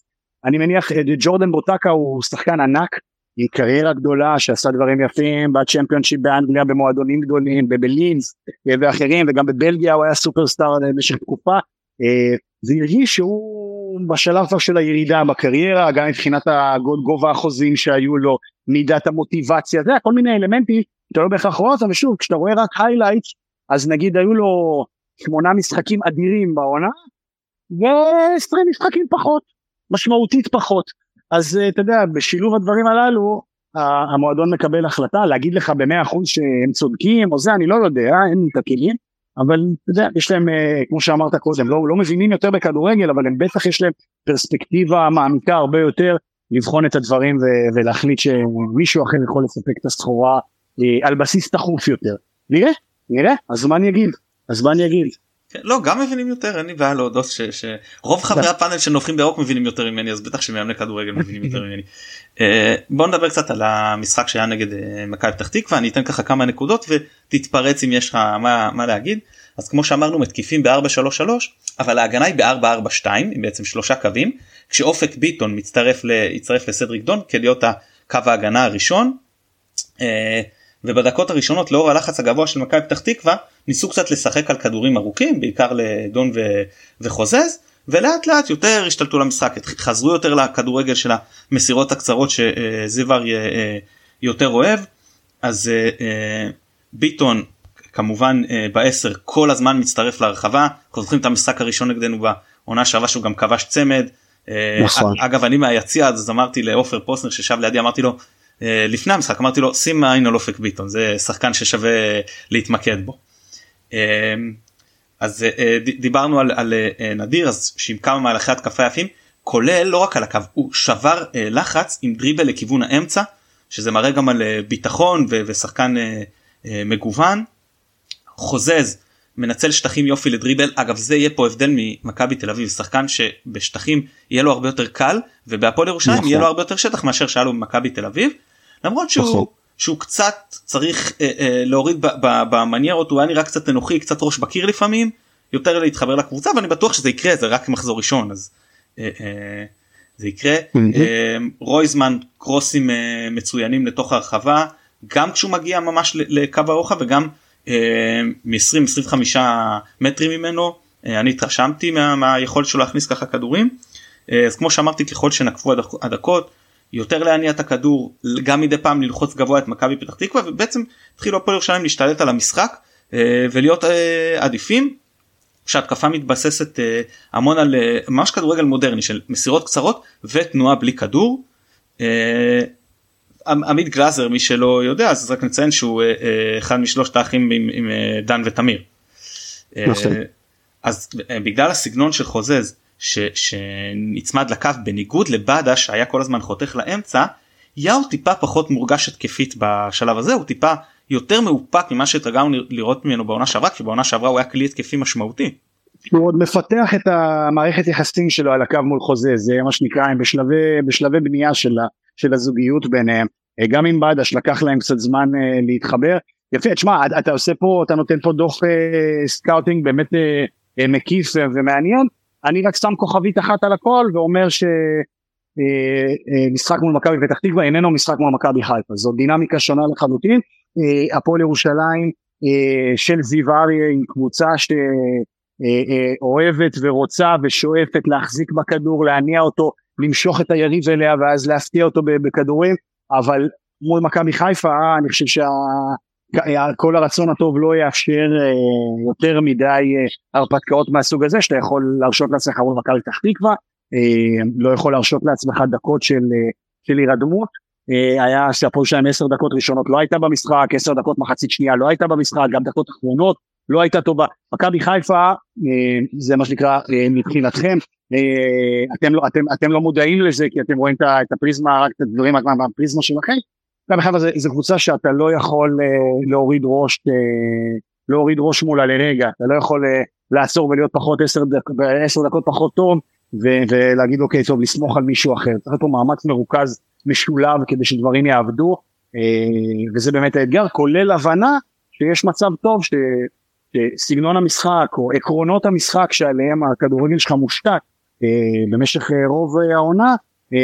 אני מניח אה, ג'ורדן בוטקה הוא שחקן ענק עם קריירה גדולה שעשה דברים יפים בצ'מפיונשיפ באנגליה במועדונים גדולים בלידס אה, ואחרים וגם בבלגיה הוא היה סופרסטאר במשך תקופה זה הרגיש שהוא בשלב כבר של הירידה בקריירה גם מבחינת גובה החוזים שהיו לו מידת המוטיבציה זה כל מיני אלמנטים אתה לא בהכרח רואה אותם ושוב כשאתה רואה רק היילייט אז נגיד היו לו שמונה משחקים אדירים בעונה ו-20 משחקים פחות משמעותית פחות. אז אתה יודע בשילוב הדברים הללו המועדון מקבל החלטה להגיד לך במאה אחוז שהם צודקים או זה אני לא יודע אין לי את הכלים אבל אתה יודע יש להם אה, כמו שאמרת קודם לא, לא מבינים יותר בכדורגל אבל הם בטח יש להם פרספקטיבה מעמיקה הרבה יותר לבחון את הדברים ו- ולהחליט שמישהו אחר יכול לספק את הסחורה אה, על בסיס תכוף יותר. נראה נראה אני אגיד אז מה אני אגיד כן, לא גם מבינים יותר אין לי בעיה להודות שרוב חברי הפאנל שנופחים בירוק מבינים יותר ממני אז בטח שמאמני כדורגל מבינים יותר ממני. <laughs> אה, בוא נדבר קצת על המשחק שהיה נגד אה, מכבי פתח תקווה אני אתן ככה כמה נקודות ותתפרץ אם יש לך מה, מה להגיד אז כמו שאמרנו מתקיפים ב-4-3-3 אבל ההגנה היא ב-4-4-2 עם בעצם שלושה קווים כשאופק ביטון מצטרף יצטרף לסדריק דון כלהיות הקו ההגנה הראשון. ובדקות הראשונות לאור הלחץ הגבוה של מכבי פתח תקווה ניסו קצת לשחק על כדורים ארוכים בעיקר לדון ו- וחוזז ולאט לאט יותר השתלטו למשחק חזרו יותר לכדורגל של המסירות הקצרות שזיו אריה אה, יותר אוהב אז אה, אה, ביטון כמובן בעשר כל הזמן מצטרף להרחבה זוכרים את המשחק הראשון נגדנו בעונה שעברה שהוא גם כבש צמד. נכון. אגב אני מהיציע אז אמרתי לעופר פוסנר ששב לידי אמרתי לו לפני המשחק אמרתי לו שים עין על אופק ביטון זה שחקן ששווה להתמקד בו. אה, אז אה, דיברנו על, על נדיר אז שעם כמה מהלכי התקפה יפים כולל לא רק על הקו הוא שבר לחץ עם דריבל לכיוון האמצע שזה מראה גם על ביטחון ושחקן מגוון. חוזז מנצל שטחים יופי לדריבל אגב זה יהיה פה הבדל ממכבי תל אביב שחקן שבשטחים יהיה לו הרבה יותר קל ובהפועל ירושלים נכון. יהיה לו הרבה יותר שטח מאשר שהיה לו במכבי תל אביב למרות שהוא נכון. שהוא קצת צריך אה, אה, להוריד במניירות הוא היה נראה קצת אנוכי קצת ראש בקיר לפעמים יותר להתחבר לקבוצה ואני בטוח שזה יקרה זה רק מחזור ראשון אז אה, אה, זה יקרה. אה, רויזמן קרוסים אה, מצוינים לתוך הרחבה גם כשהוא מגיע ממש לקו הרוחב וגם אה, מ-20-25 מטרים ממנו אה, אני התרשמתי מה, מהיכולת שלו להכניס ככה כדורים. אה, אז כמו שאמרתי ככל שנקפו הדקות יותר להניע את הכדור גם מדי פעם ללחוץ גבוה את מכבי פתח תקווה ובעצם התחילו הפועל ירושלים להשתלט על המשחק ולהיות עדיפים שהתקפה מתבססת המון על ממש כדורגל מודרני של מסירות קצרות ותנועה בלי כדור. עמית גלאזר מי שלא יודע אז רק נציין שהוא אה, אה, אחד משלושת האחים עם, עם אה, דן ותמיר. נכון. אז בגלל הסגנון של חוזז ש, שנצמד לקו בניגוד לבאדה שהיה כל הזמן חותך לאמצע יאו טיפה פחות מורגש התקפית בשלב הזה הוא טיפה יותר מאופק ממה שהתרגלנו לראות ממנו בעונה שעברה כי בעונה שעברה הוא היה כלי התקפי משמעותי. הוא עוד מפתח את המערכת יחסים שלו על הקו מול חוזה זה מה שנקרא הם בשלבי בשלבי בנייה שלה של הזוגיות ביניהם. אה, גם עם בדש לקח להם קצת זמן אה, להתחבר. יפה תשמע אתה עושה פה אתה נותן פה דוח אה, scouting באמת מקיף ומעניין אני רק שם כוכבית אחת על הכל ואומר שמשחק מול מכבי פתח תקווה איננו משחק מול מכבי חיפה. זו דינמיקה שונה לחלוטין. הפועל ירושלים של זיו אריה עם קבוצה שאוהבת ורוצה ושואפת להחזיק בכדור להניע אותו למשוך את היריב אליה ואז להפתיע אותו בכדורים אבל מול מכבי חיפה אני חושב שכל הרצון הטוב לא יאפשר אה, יותר מדי אה, הרפתקאות מהסוג הזה שאתה יכול להרשות לעצמך מול מכבי פתח תקווה אה, לא יכול להרשות לעצמך דקות של, הירדמות היה שהפועל שלהם עשר דקות ראשונות לא הייתה במשחק עשר דקות מחצית שנייה לא הייתה במשחק גם דקות אחרונות לא הייתה טובה מכבי חיפה זה מה שנקרא מבחינתכם אתם לא, אתם, אתם לא מודעים לזה כי אתם רואים את הפריזמה, רק את הדברים מהפריזמה שלכם. גם בכלל זו קבוצה שאתה לא יכול אה, להוריד ראש, אה, להוריד ראש מולה לרגע, אתה לא יכול לעצור ולהיות פחות עשר, דק, דקות פחות טוב ו- ולהגיד אוקיי טוב לסמוך על מישהו אחר, צריך פה מאמץ מרוכז משולב כדי שדברים יעבדו וזה באמת האתגר כולל הבנה שיש מצב טוב ש... שסגנון המשחק או עקרונות המשחק שעליהם הכדורגל שלך מושתת אה, במשך אה, רוב אה, העונה אה,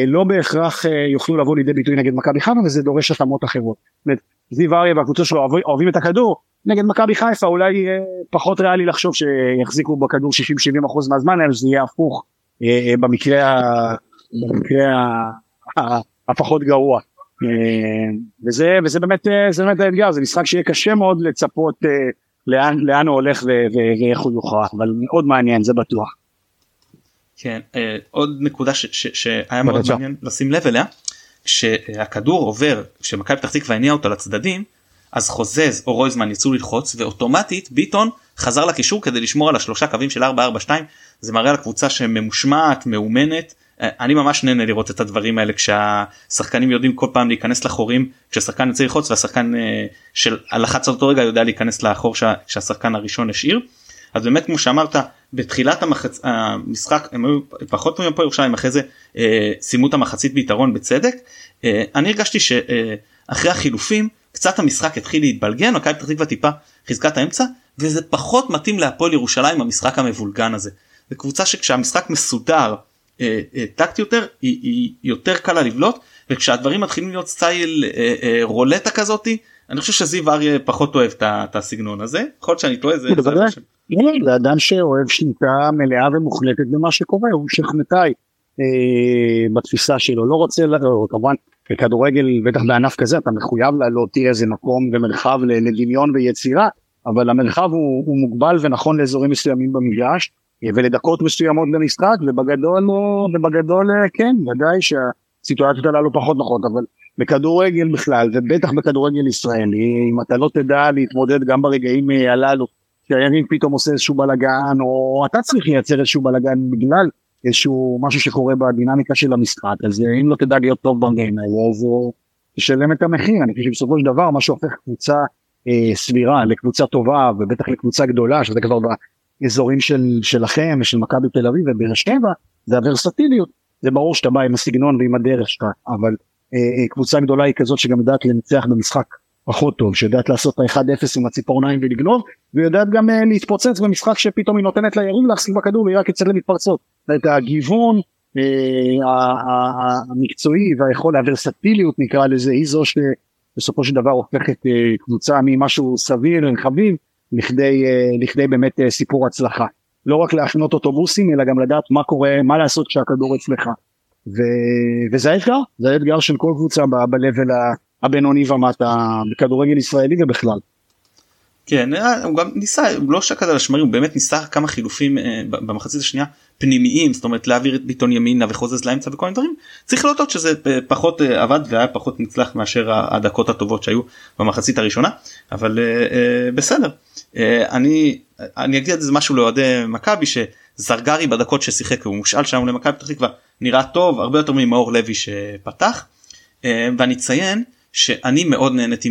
לא בהכרח אה, יוכלו לבוא לידי ביטוי נגד מכבי חיפה וזה דורש התאמות אחרות. זיו אריה והקבוצה שלו אוהבים, את הכדור נגד מכבי חיפה אולי אה, פחות ריאלי לחשוב שיחזיקו בכדור 60-70 אחוז מהזמן אלא שזה יהיה הפוך אה, אה, במקרה, במקרה הפחות גרוע. אה, וזה, וזה באמת, אה, זה באמת האתגר זה משחק שיהיה קשה מאוד לצפות אה, לאן, לאן הוא הולך ואיך הוא יוכרע אבל מאוד מעניין זה בטוח. כן אה, עוד נקודה שהיה מאוד מעניין לשים לב אליה כשהכדור עובר כשמכבי פתח תקווה הניעה אותו לצדדים אז חוזז או רויזמן יצאו ללחוץ ואוטומטית ביטון חזר לקישור כדי לשמור על השלושה קווים של 442 זה מראה על קבוצה שממושמעת מאומנת. אה, אני ממש נהנה לראות את הדברים האלה כשהשחקנים יודעים כל פעם להיכנס לחורים כשהשחקן יוצא ללחוץ והשחקן אה, של הלחץ אותו רגע יודע להיכנס לאחור שהשחקן הראשון השאיר. אז באמת כמו שאמרת בתחילת המחצ... המשחק הם היו פחות טובים פה ירושלים אחרי זה אה, סיימו את המחצית ביתרון בצדק. אה, אני הרגשתי שאחרי החילופים קצת המשחק התחיל להתבלגן מכבי פתח תקווה טיפה חיזקה את האמצע וזה פחות מתאים להפועל ירושלים המשחק המבולגן הזה. זו קבוצה שכשהמשחק מסודר אה, אה, טקטי יותר היא, היא יותר קלה לבלוט וכשהדברים מתחילים להיות סטייל אה, אה, רולטה כזאתי אני חושב שזיו אריה פחות אוהב את הסגנון הזה יכול להיות שאני טועה זה. לא, זה אדם שאוהב שליטה מלאה ומוחלטת במה שקורה הוא שכנתאי אה, בתפיסה שלו. לא רוצה לא, כמובן בכדורגל בטח בענף כזה אתה מחויב להותיר איזה מקום ומרחב לדמיון ויצירה אבל המרחב הוא, הוא מוגבל ונכון לאזורים מסוימים במגרש אה, ולדקות מסוימות במשחק ובגדול ובגדול אה, כן ודאי שהסיטואציות הללו פחות נוחות אבל בכדורגל בכלל ובטח בכדורגל ישראלי אם אתה לא תדע להתמודד גם ברגעים אה, הללו שהיריב פתאום עושה איזשהו בלאגן או אתה צריך לייצר איזשהו בלאגן בגלל איזשהו משהו שקורה בדינמיקה של המשחק. אז אם לא תדע להיות טוב ברגעים האלה אז תשלם את המחיר. אני חושב שבסופו של דבר מה שהופך קבוצה אה, סבירה לקבוצה טובה ובטח לקבוצה גדולה שזה כבר באזורים של שלכם ושל מכבי תל אביב ובאר שבע זה הוורסטיליות. זה ברור שאתה בא עם הסגנון ועם הדרך שלך אבל אה, אה, קבוצה גדולה היא כזאת שגם יודעת לנצח במשחק פחות טוב שיודעת לעשות את ה-1-0 עם הציפורניים ולגנוב ויודעת גם uh, להתפוצץ במשחק שפתאום היא נותנת ליריב להחזיק בכדור והיא רק יוצאת למתפרצות. את הגיוון uh, המקצועי והיכול הוורסטיליות נקרא לזה היא זו שבסופו של דבר הופכת uh, קבוצה ממשהו סביר חביב לכדי, uh, לכדי באמת uh, סיפור הצלחה. לא רק להכנות אוטובוסים אלא גם לדעת מה קורה מה לעשות כשהכדור אצלך. ו... וזה האתגר זה האתגר של כל קבוצה ב-level הבינוני ומטה בכדורגל ישראלי ובכלל. כן אה, הוא גם ניסה הוא לא שקד על השמרים הוא באמת ניסה כמה חילופים אה, במחצית השנייה פנימיים זאת אומרת להעביר את ביטון ימינה וחוזז לאמצע וכל מיני דברים. צריך להודות שזה אה, פחות אה, עבד והיה פחות מוצלח מאשר הדקות הטובות שהיו במחצית הראשונה אבל אה, אה, בסדר. אה, אני אני אגיד את זה משהו לאוהדי מכבי שזרגרי בדקות ששיחק הוא מושאל שם למכבי פתח תקווה נראה טוב הרבה יותר ממאור לוי שפתח. אה, ואני אציין שאני מאוד נהניתי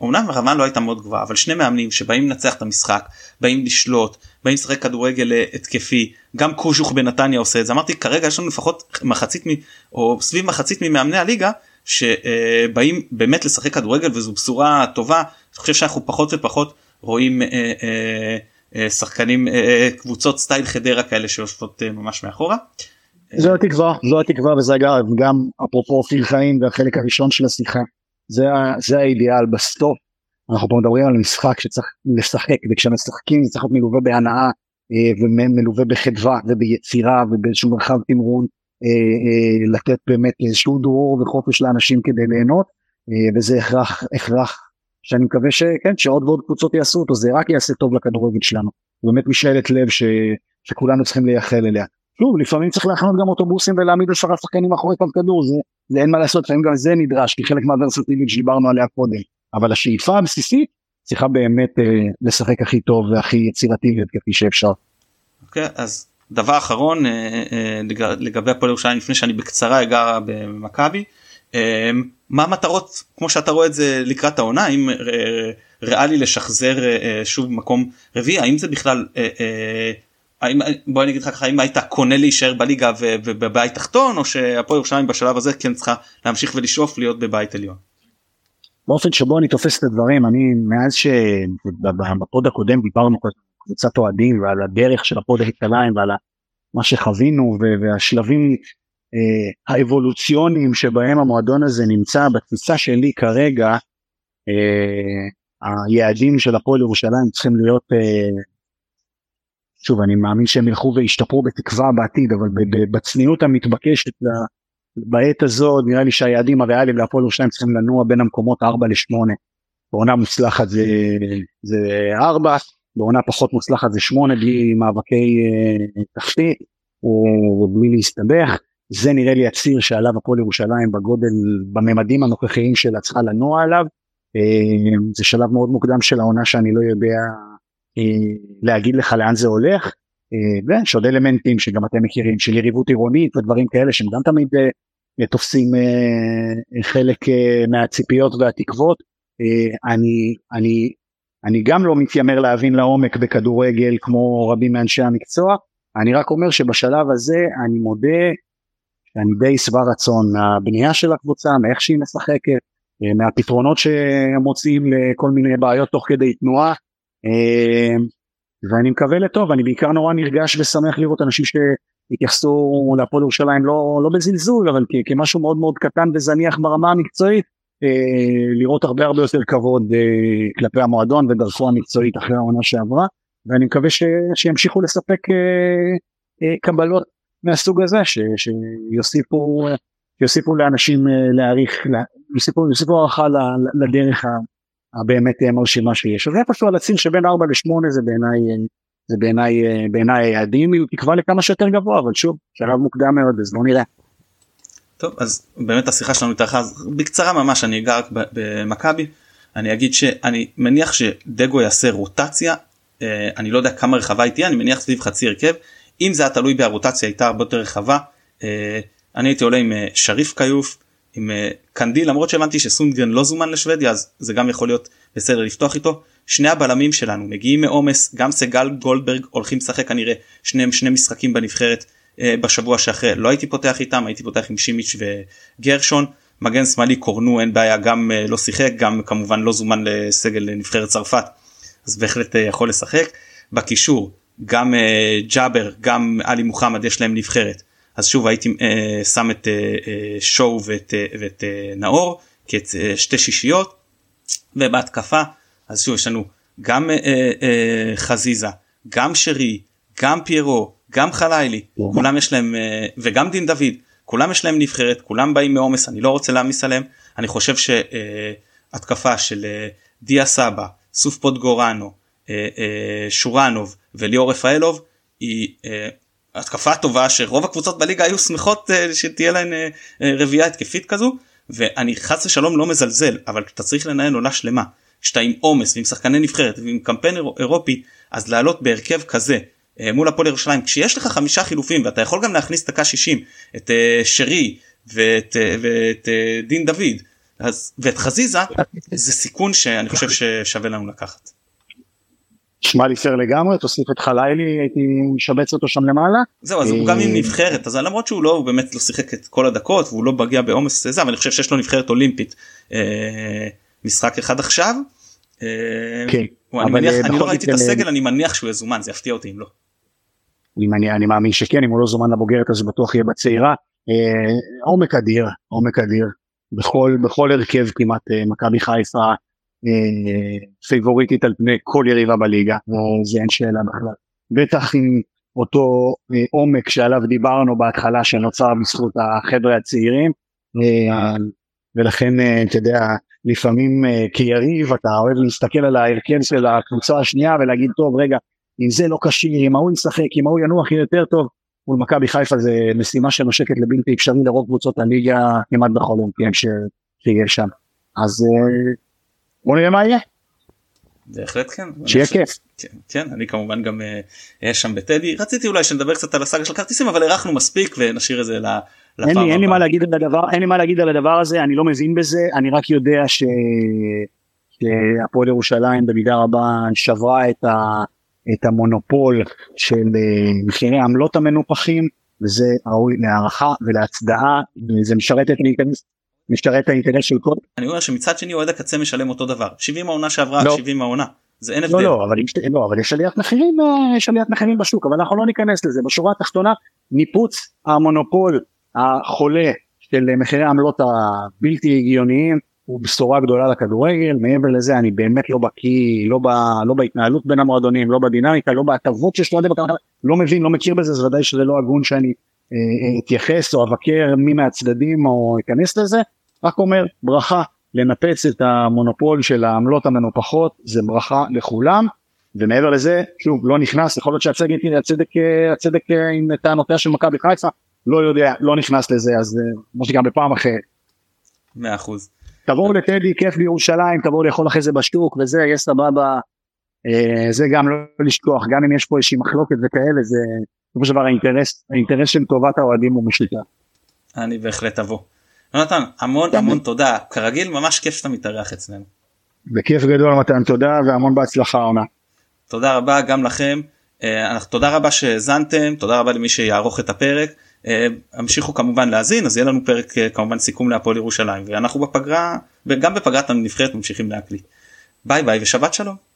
אומנם הרמה לא הייתה מאוד גבוהה אבל שני מאמנים שבאים לנצח את המשחק באים לשלוט באים לשחק כדורגל אה, התקפי גם קוז'וך בנתניה עושה את זה. אמרתי כרגע יש לנו לפחות מחצית מ... או סביב מחצית ממאמני הליגה שבאים באמת לשחק כדורגל וזו בשורה טובה. אני חושב שאנחנו פחות ופחות רואים אה, אה, אה, שחקנים אה, אה קבוצות סטייל חדרה כאלה שיושבות אה, ממש מאחורה. זו התקווה זו התקווה וזה אגב גם אפרופו אופיר חיים והחלק הראשון של השיחה זה, זה האידיאל בסוף. אנחנו פה מדברים על משחק שצריך לשחק וכשמשחקים זה צריך להיות מלווה בהנאה אה, ומלווה בחדווה וביצירה ובאיזשהו מרחב תמרון אה, אה, לתת באמת איזשהו דרור וחופש לאנשים כדי ליהנות וזה הכרח הכרח שאני מקווה שכן שעוד ועוד קבוצות יעשו אותו זה רק יעשה טוב לכדורגל שלנו באמת משאלת לב ש, שכולנו צריכים לייחל אליה. שוב לפעמים צריך להכנות גם אוטובוסים ולהעמיד עשרה שחקנים מאחורי קו כדור זה, זה אין מה לעשות לפעמים גם זה נדרש כי חלק מהוורסטיליות שדיברנו עליה קודם אבל השאיפה הבסיסית צריכה באמת אה, לשחק הכי טוב והכי יצירטיבית כפי שאפשר. אוקיי okay, אז דבר אחרון אה, אה, לגבי הפועל ירושלים לפני שאני בקצרה אגע במכבי אה, מה המטרות כמו שאתה רואה את זה לקראת העונה אם אה, ריאלי לשחזר אה, שוב מקום רביעי האם זה בכלל אה, אה, האם בוא אני אגיד לך ככה האם היית קונה להישאר בליגה ובבית תחתון או שהפועל ירושלים בשלב הזה כן צריכה להמשיך ולשאוף להיות בבית עליון. באופן שבו אני תופס את הדברים, אני מאז שבפוד הקודם דיברנו קבוצת אוהדים ועל הדרך של הפוד היטליים ועל מה שחווינו והשלבים אה, האבולוציוניים שבהם המועדון הזה נמצא בתפיסה שלי כרגע אה, היעדים של הפועל ירושלים צריכים להיות אה, שוב אני מאמין שהם ילכו וישתפרו בתקווה בעתיד אבל בצניעות המתבקשת בעת הזו נראה לי שהיעדים הריאליים להפועל ירושלים צריכים לנוע בין המקומות 4 ל-8. בעונה מוצלחת זה, זה 4, בעונה פחות מוצלחת זה 8 בלי מאבקי אה, תחתית ובלי להסתבך. זה נראה לי הציר שעליו הפועל ירושלים בגודל, בממדים הנוכחיים שלה צריכה לנוע עליו. אה, זה שלב מאוד מוקדם של העונה שאני לא יודע להגיד לך לאן זה הולך. אה, ויש עוד אלמנטים שגם אתם מכירים של יריבות עירונית ודברים כאלה שהם גם תמיד אה, תופסים אה, חלק מהציפיות והתקוות. אני, אני, אני גם לא מתיימר להבין לעומק בכדורגל כמו רבים מאנשי המקצוע, אני רק אומר שבשלב הזה אני מודה שאני די שבע רצון מהבנייה של הקבוצה, מאיך שהיא משחקת, מהפתרונות שהם מוצאים לכל מיני בעיות תוך כדי תנועה. ואני מקווה לטוב, אני בעיקר נורא נרגש ושמח לראות אנשים שהתייחסו להפועל ירושלים לא, לא בזלזול, אבל כמשהו מאוד מאוד קטן וזניח ברמה המקצועית, אה, לראות הרבה הרבה יותר כבוד אה, כלפי המועדון ודרכו המקצועית אחרי העונה שעברה, ואני מקווה ש, שימשיכו לספק אה, קבלות מהסוג הזה, ש, שיוסיפו, שיוסיפו לאנשים להעריך, יוסיפו, יוסיפו הערכה לדרך הבאמת מרשימה שיש. אז איפשהו על הציר שבין 4 ל-8 זה בעיניי זה בעיניי בעיניי היעדים תקווה לכמה שיותר גבוה אבל שוב שלב מוקדם מאוד אז בוא נראה. טוב אז באמת השיחה שלנו איתך בקצרה ממש אני אגע רק במכבי אני אגיד שאני מניח שדגו יעשה רוטציה אה, אני לא יודע כמה רחבה היא תהיה אני מניח סביב חצי הרכב אם זה היה תלוי בי הרוטציה הייתה הרבה יותר רחבה אה, אני הייתי עולה עם אה, שריף כיוף עם אה, קנדיל למרות שהבנתי שסונגרן לא זומן לשוודיה אז זה גם יכול להיות בסדר לפתוח איתו. שני הבלמים שלנו מגיעים מעומס גם סגל גולדברג הולכים לשחק כנראה שניהם שני משחקים בנבחרת אה, בשבוע שאחרי. לא הייתי פותח איתם הייתי פותח עם שימיץ' וגרשון. מגן שמאלי קורנו אין בעיה גם אה, לא שיחק גם כמובן לא זומן לסגל נבחרת צרפת אז בהחלט יכול לשחק. בקישור גם ג'אבר גם עלי מוחמד יש להם נבחרת אז שוב הייתי אה, שם את אה, אה, שואו ואת, אה, ואת אה, נאור כשתי אה, שישיות ובהתקפה אז שוב יש לנו גם אה, אה, חזיזה גם שרי גם פיירו גם חלילי כולם יש להם אה, וגם דין דוד כולם יש להם נבחרת כולם באים מעומס אני לא רוצה להעמיס עליהם. אני חושב שהתקפה אה, של אה, דיה סבא סוף פוטגורנו אה, אה, שורנוב וליאור רפאלוב היא אה, התקפה טובה שרוב הקבוצות בליגה היו שמחות uh, שתהיה להן uh, רביעייה התקפית כזו ואני חס ושלום לא מזלזל אבל אתה צריך לנהל עונה שלמה כשאתה עם עומס ועם שחקני נבחרת ועם קמפיין אירופי אז לעלות בהרכב כזה מול הפועל ירושלים כשיש לך חמישה חילופים ואתה יכול גם להכניס דקה 60 את שרי ואת, ואת דין דוד אז, ואת חזיזה זה סיכון שאני חושב ששווה לנו לקחת. נשמע לי פייר לגמרי תוסיף את חלילי הייתי משבץ אותו שם למעלה. זהו אז הוא גם עם אה, נבחרת אז למרות שהוא לא הוא באמת לא שיחק את כל הדקות והוא לא מגיע בעומס זה אבל אני חושב שיש לו נבחרת אולימפית אה, משחק אחד עכשיו. אה, כן. אני, מניח, אני לא ראיתי את הסגל אני מניח שהוא יזומן זה יפתיע אותי אם לא. אני, מאמין שכן אם הוא לא זומן לבוגרת אז בטוח יהיה בצעירה. עומק אדיר עומק אדיר בכל בכל הרכב כמעט מכבי חיפה פייבוריטית על פני כל יריבה בליגה, זה אין שאלה בכלל. בטח עם אותו אה, עומק שעליו דיברנו בהתחלה שנוצר בזכות החבר'ה הצעירים, אה, ולכן אתה יודע, לפעמים כיריב אתה אוהב להסתכל על ההרכב של הקבוצה השנייה ולהגיד טוב רגע אם זה לא כשיר אם ההוא ישחק אם ההוא ינוח יהיה יותר טוב מול מכבי חיפה זה משימה שנושקת לבלתי אפשרי לרוב קבוצות הליגה כמעט בכל יום שיש שם אז בוא נראה מה יהיה. בהחלט כן. שיהיה כיף. כן, כן, אני כמובן גם אהיה אה, שם בטדי. רציתי אולי שנדבר קצת על הסאגה של כרטיסים אבל הארכנו מספיק ונשאיר את זה לפעם הבאה. אין לי מה להגיד על הדבר, אין לי מה להגיד על הדבר הזה, אני לא מבין בזה, אני רק יודע ש... שהפועל ירושלים במידה רבה שברה את, ה... את המונופול של אה, מחירי העמלות המנופחים וזה ראוי להערכה ולהצדעה וזה משרת את להיכנס משרת את האינטרס של כל... אני אומר שמצד שני אוהד הקצה משלם אותו דבר. 70 העונה שעברה לא. 70 העונה. זה אין לא הבדל. לא אבל יש, לא אבל יש עליית מחירים אה, יש עליית מחירים בשוק אבל אנחנו לא ניכנס לזה. בשורה התחתונה ניפוץ המונופול החולה של מחירי העמלות הבלתי הגיוניים הוא בשורה גדולה לכדורגל. מעבר לזה אני באמת לא בקיא לא, ב, לא בהתנהלות בין המועדונים לא בדינמיקה לא בהטבות שיש חיפה, לא מבין לא מכיר בזה אז ודאי שזה לא הגון שאני אתייחס או אבקר מי מהצדדים או אכנס לזה רק אומר ברכה לנפץ את המונופול של העמלות המנופחות זה ברכה לכולם. ומעבר לזה שוב לא נכנס יכול להיות שהצדק הצדק הצדק אה, עם טענותיה של מכבי חיפה לא יודע לא נכנס לזה אז אה, כמו שגם בפעם אחרת. 100%. תבואו לטדי כיף בירושלים תבואו לאכול אחרי זה בשטוק וזה יהיה סבבה. אה, זה גם לא לשכוח גם אם יש פה איזושהי מחלוקת וכאלה זה בסופו של דבר האינטרס האינטרס של טובת האוהדים הוא משליטה. אני בהחלט אבוא. יונתן המון המון. תודה כרגיל ממש כיף שאתה מתארח אצלנו. בכיף גדול מתן תודה והמון בהצלחה עונה. תודה רבה גם לכם. אה, תודה רבה שהאזנתם תודה רבה למי שיערוך את הפרק. אה, המשיכו כמובן להאזין אז יהיה לנו פרק אה, כמובן סיכום להפועל ירושלים ואנחנו בפגרה גם בפגרת הנבחרת ממשיכים להקליט. ביי ביי ושבת שלום.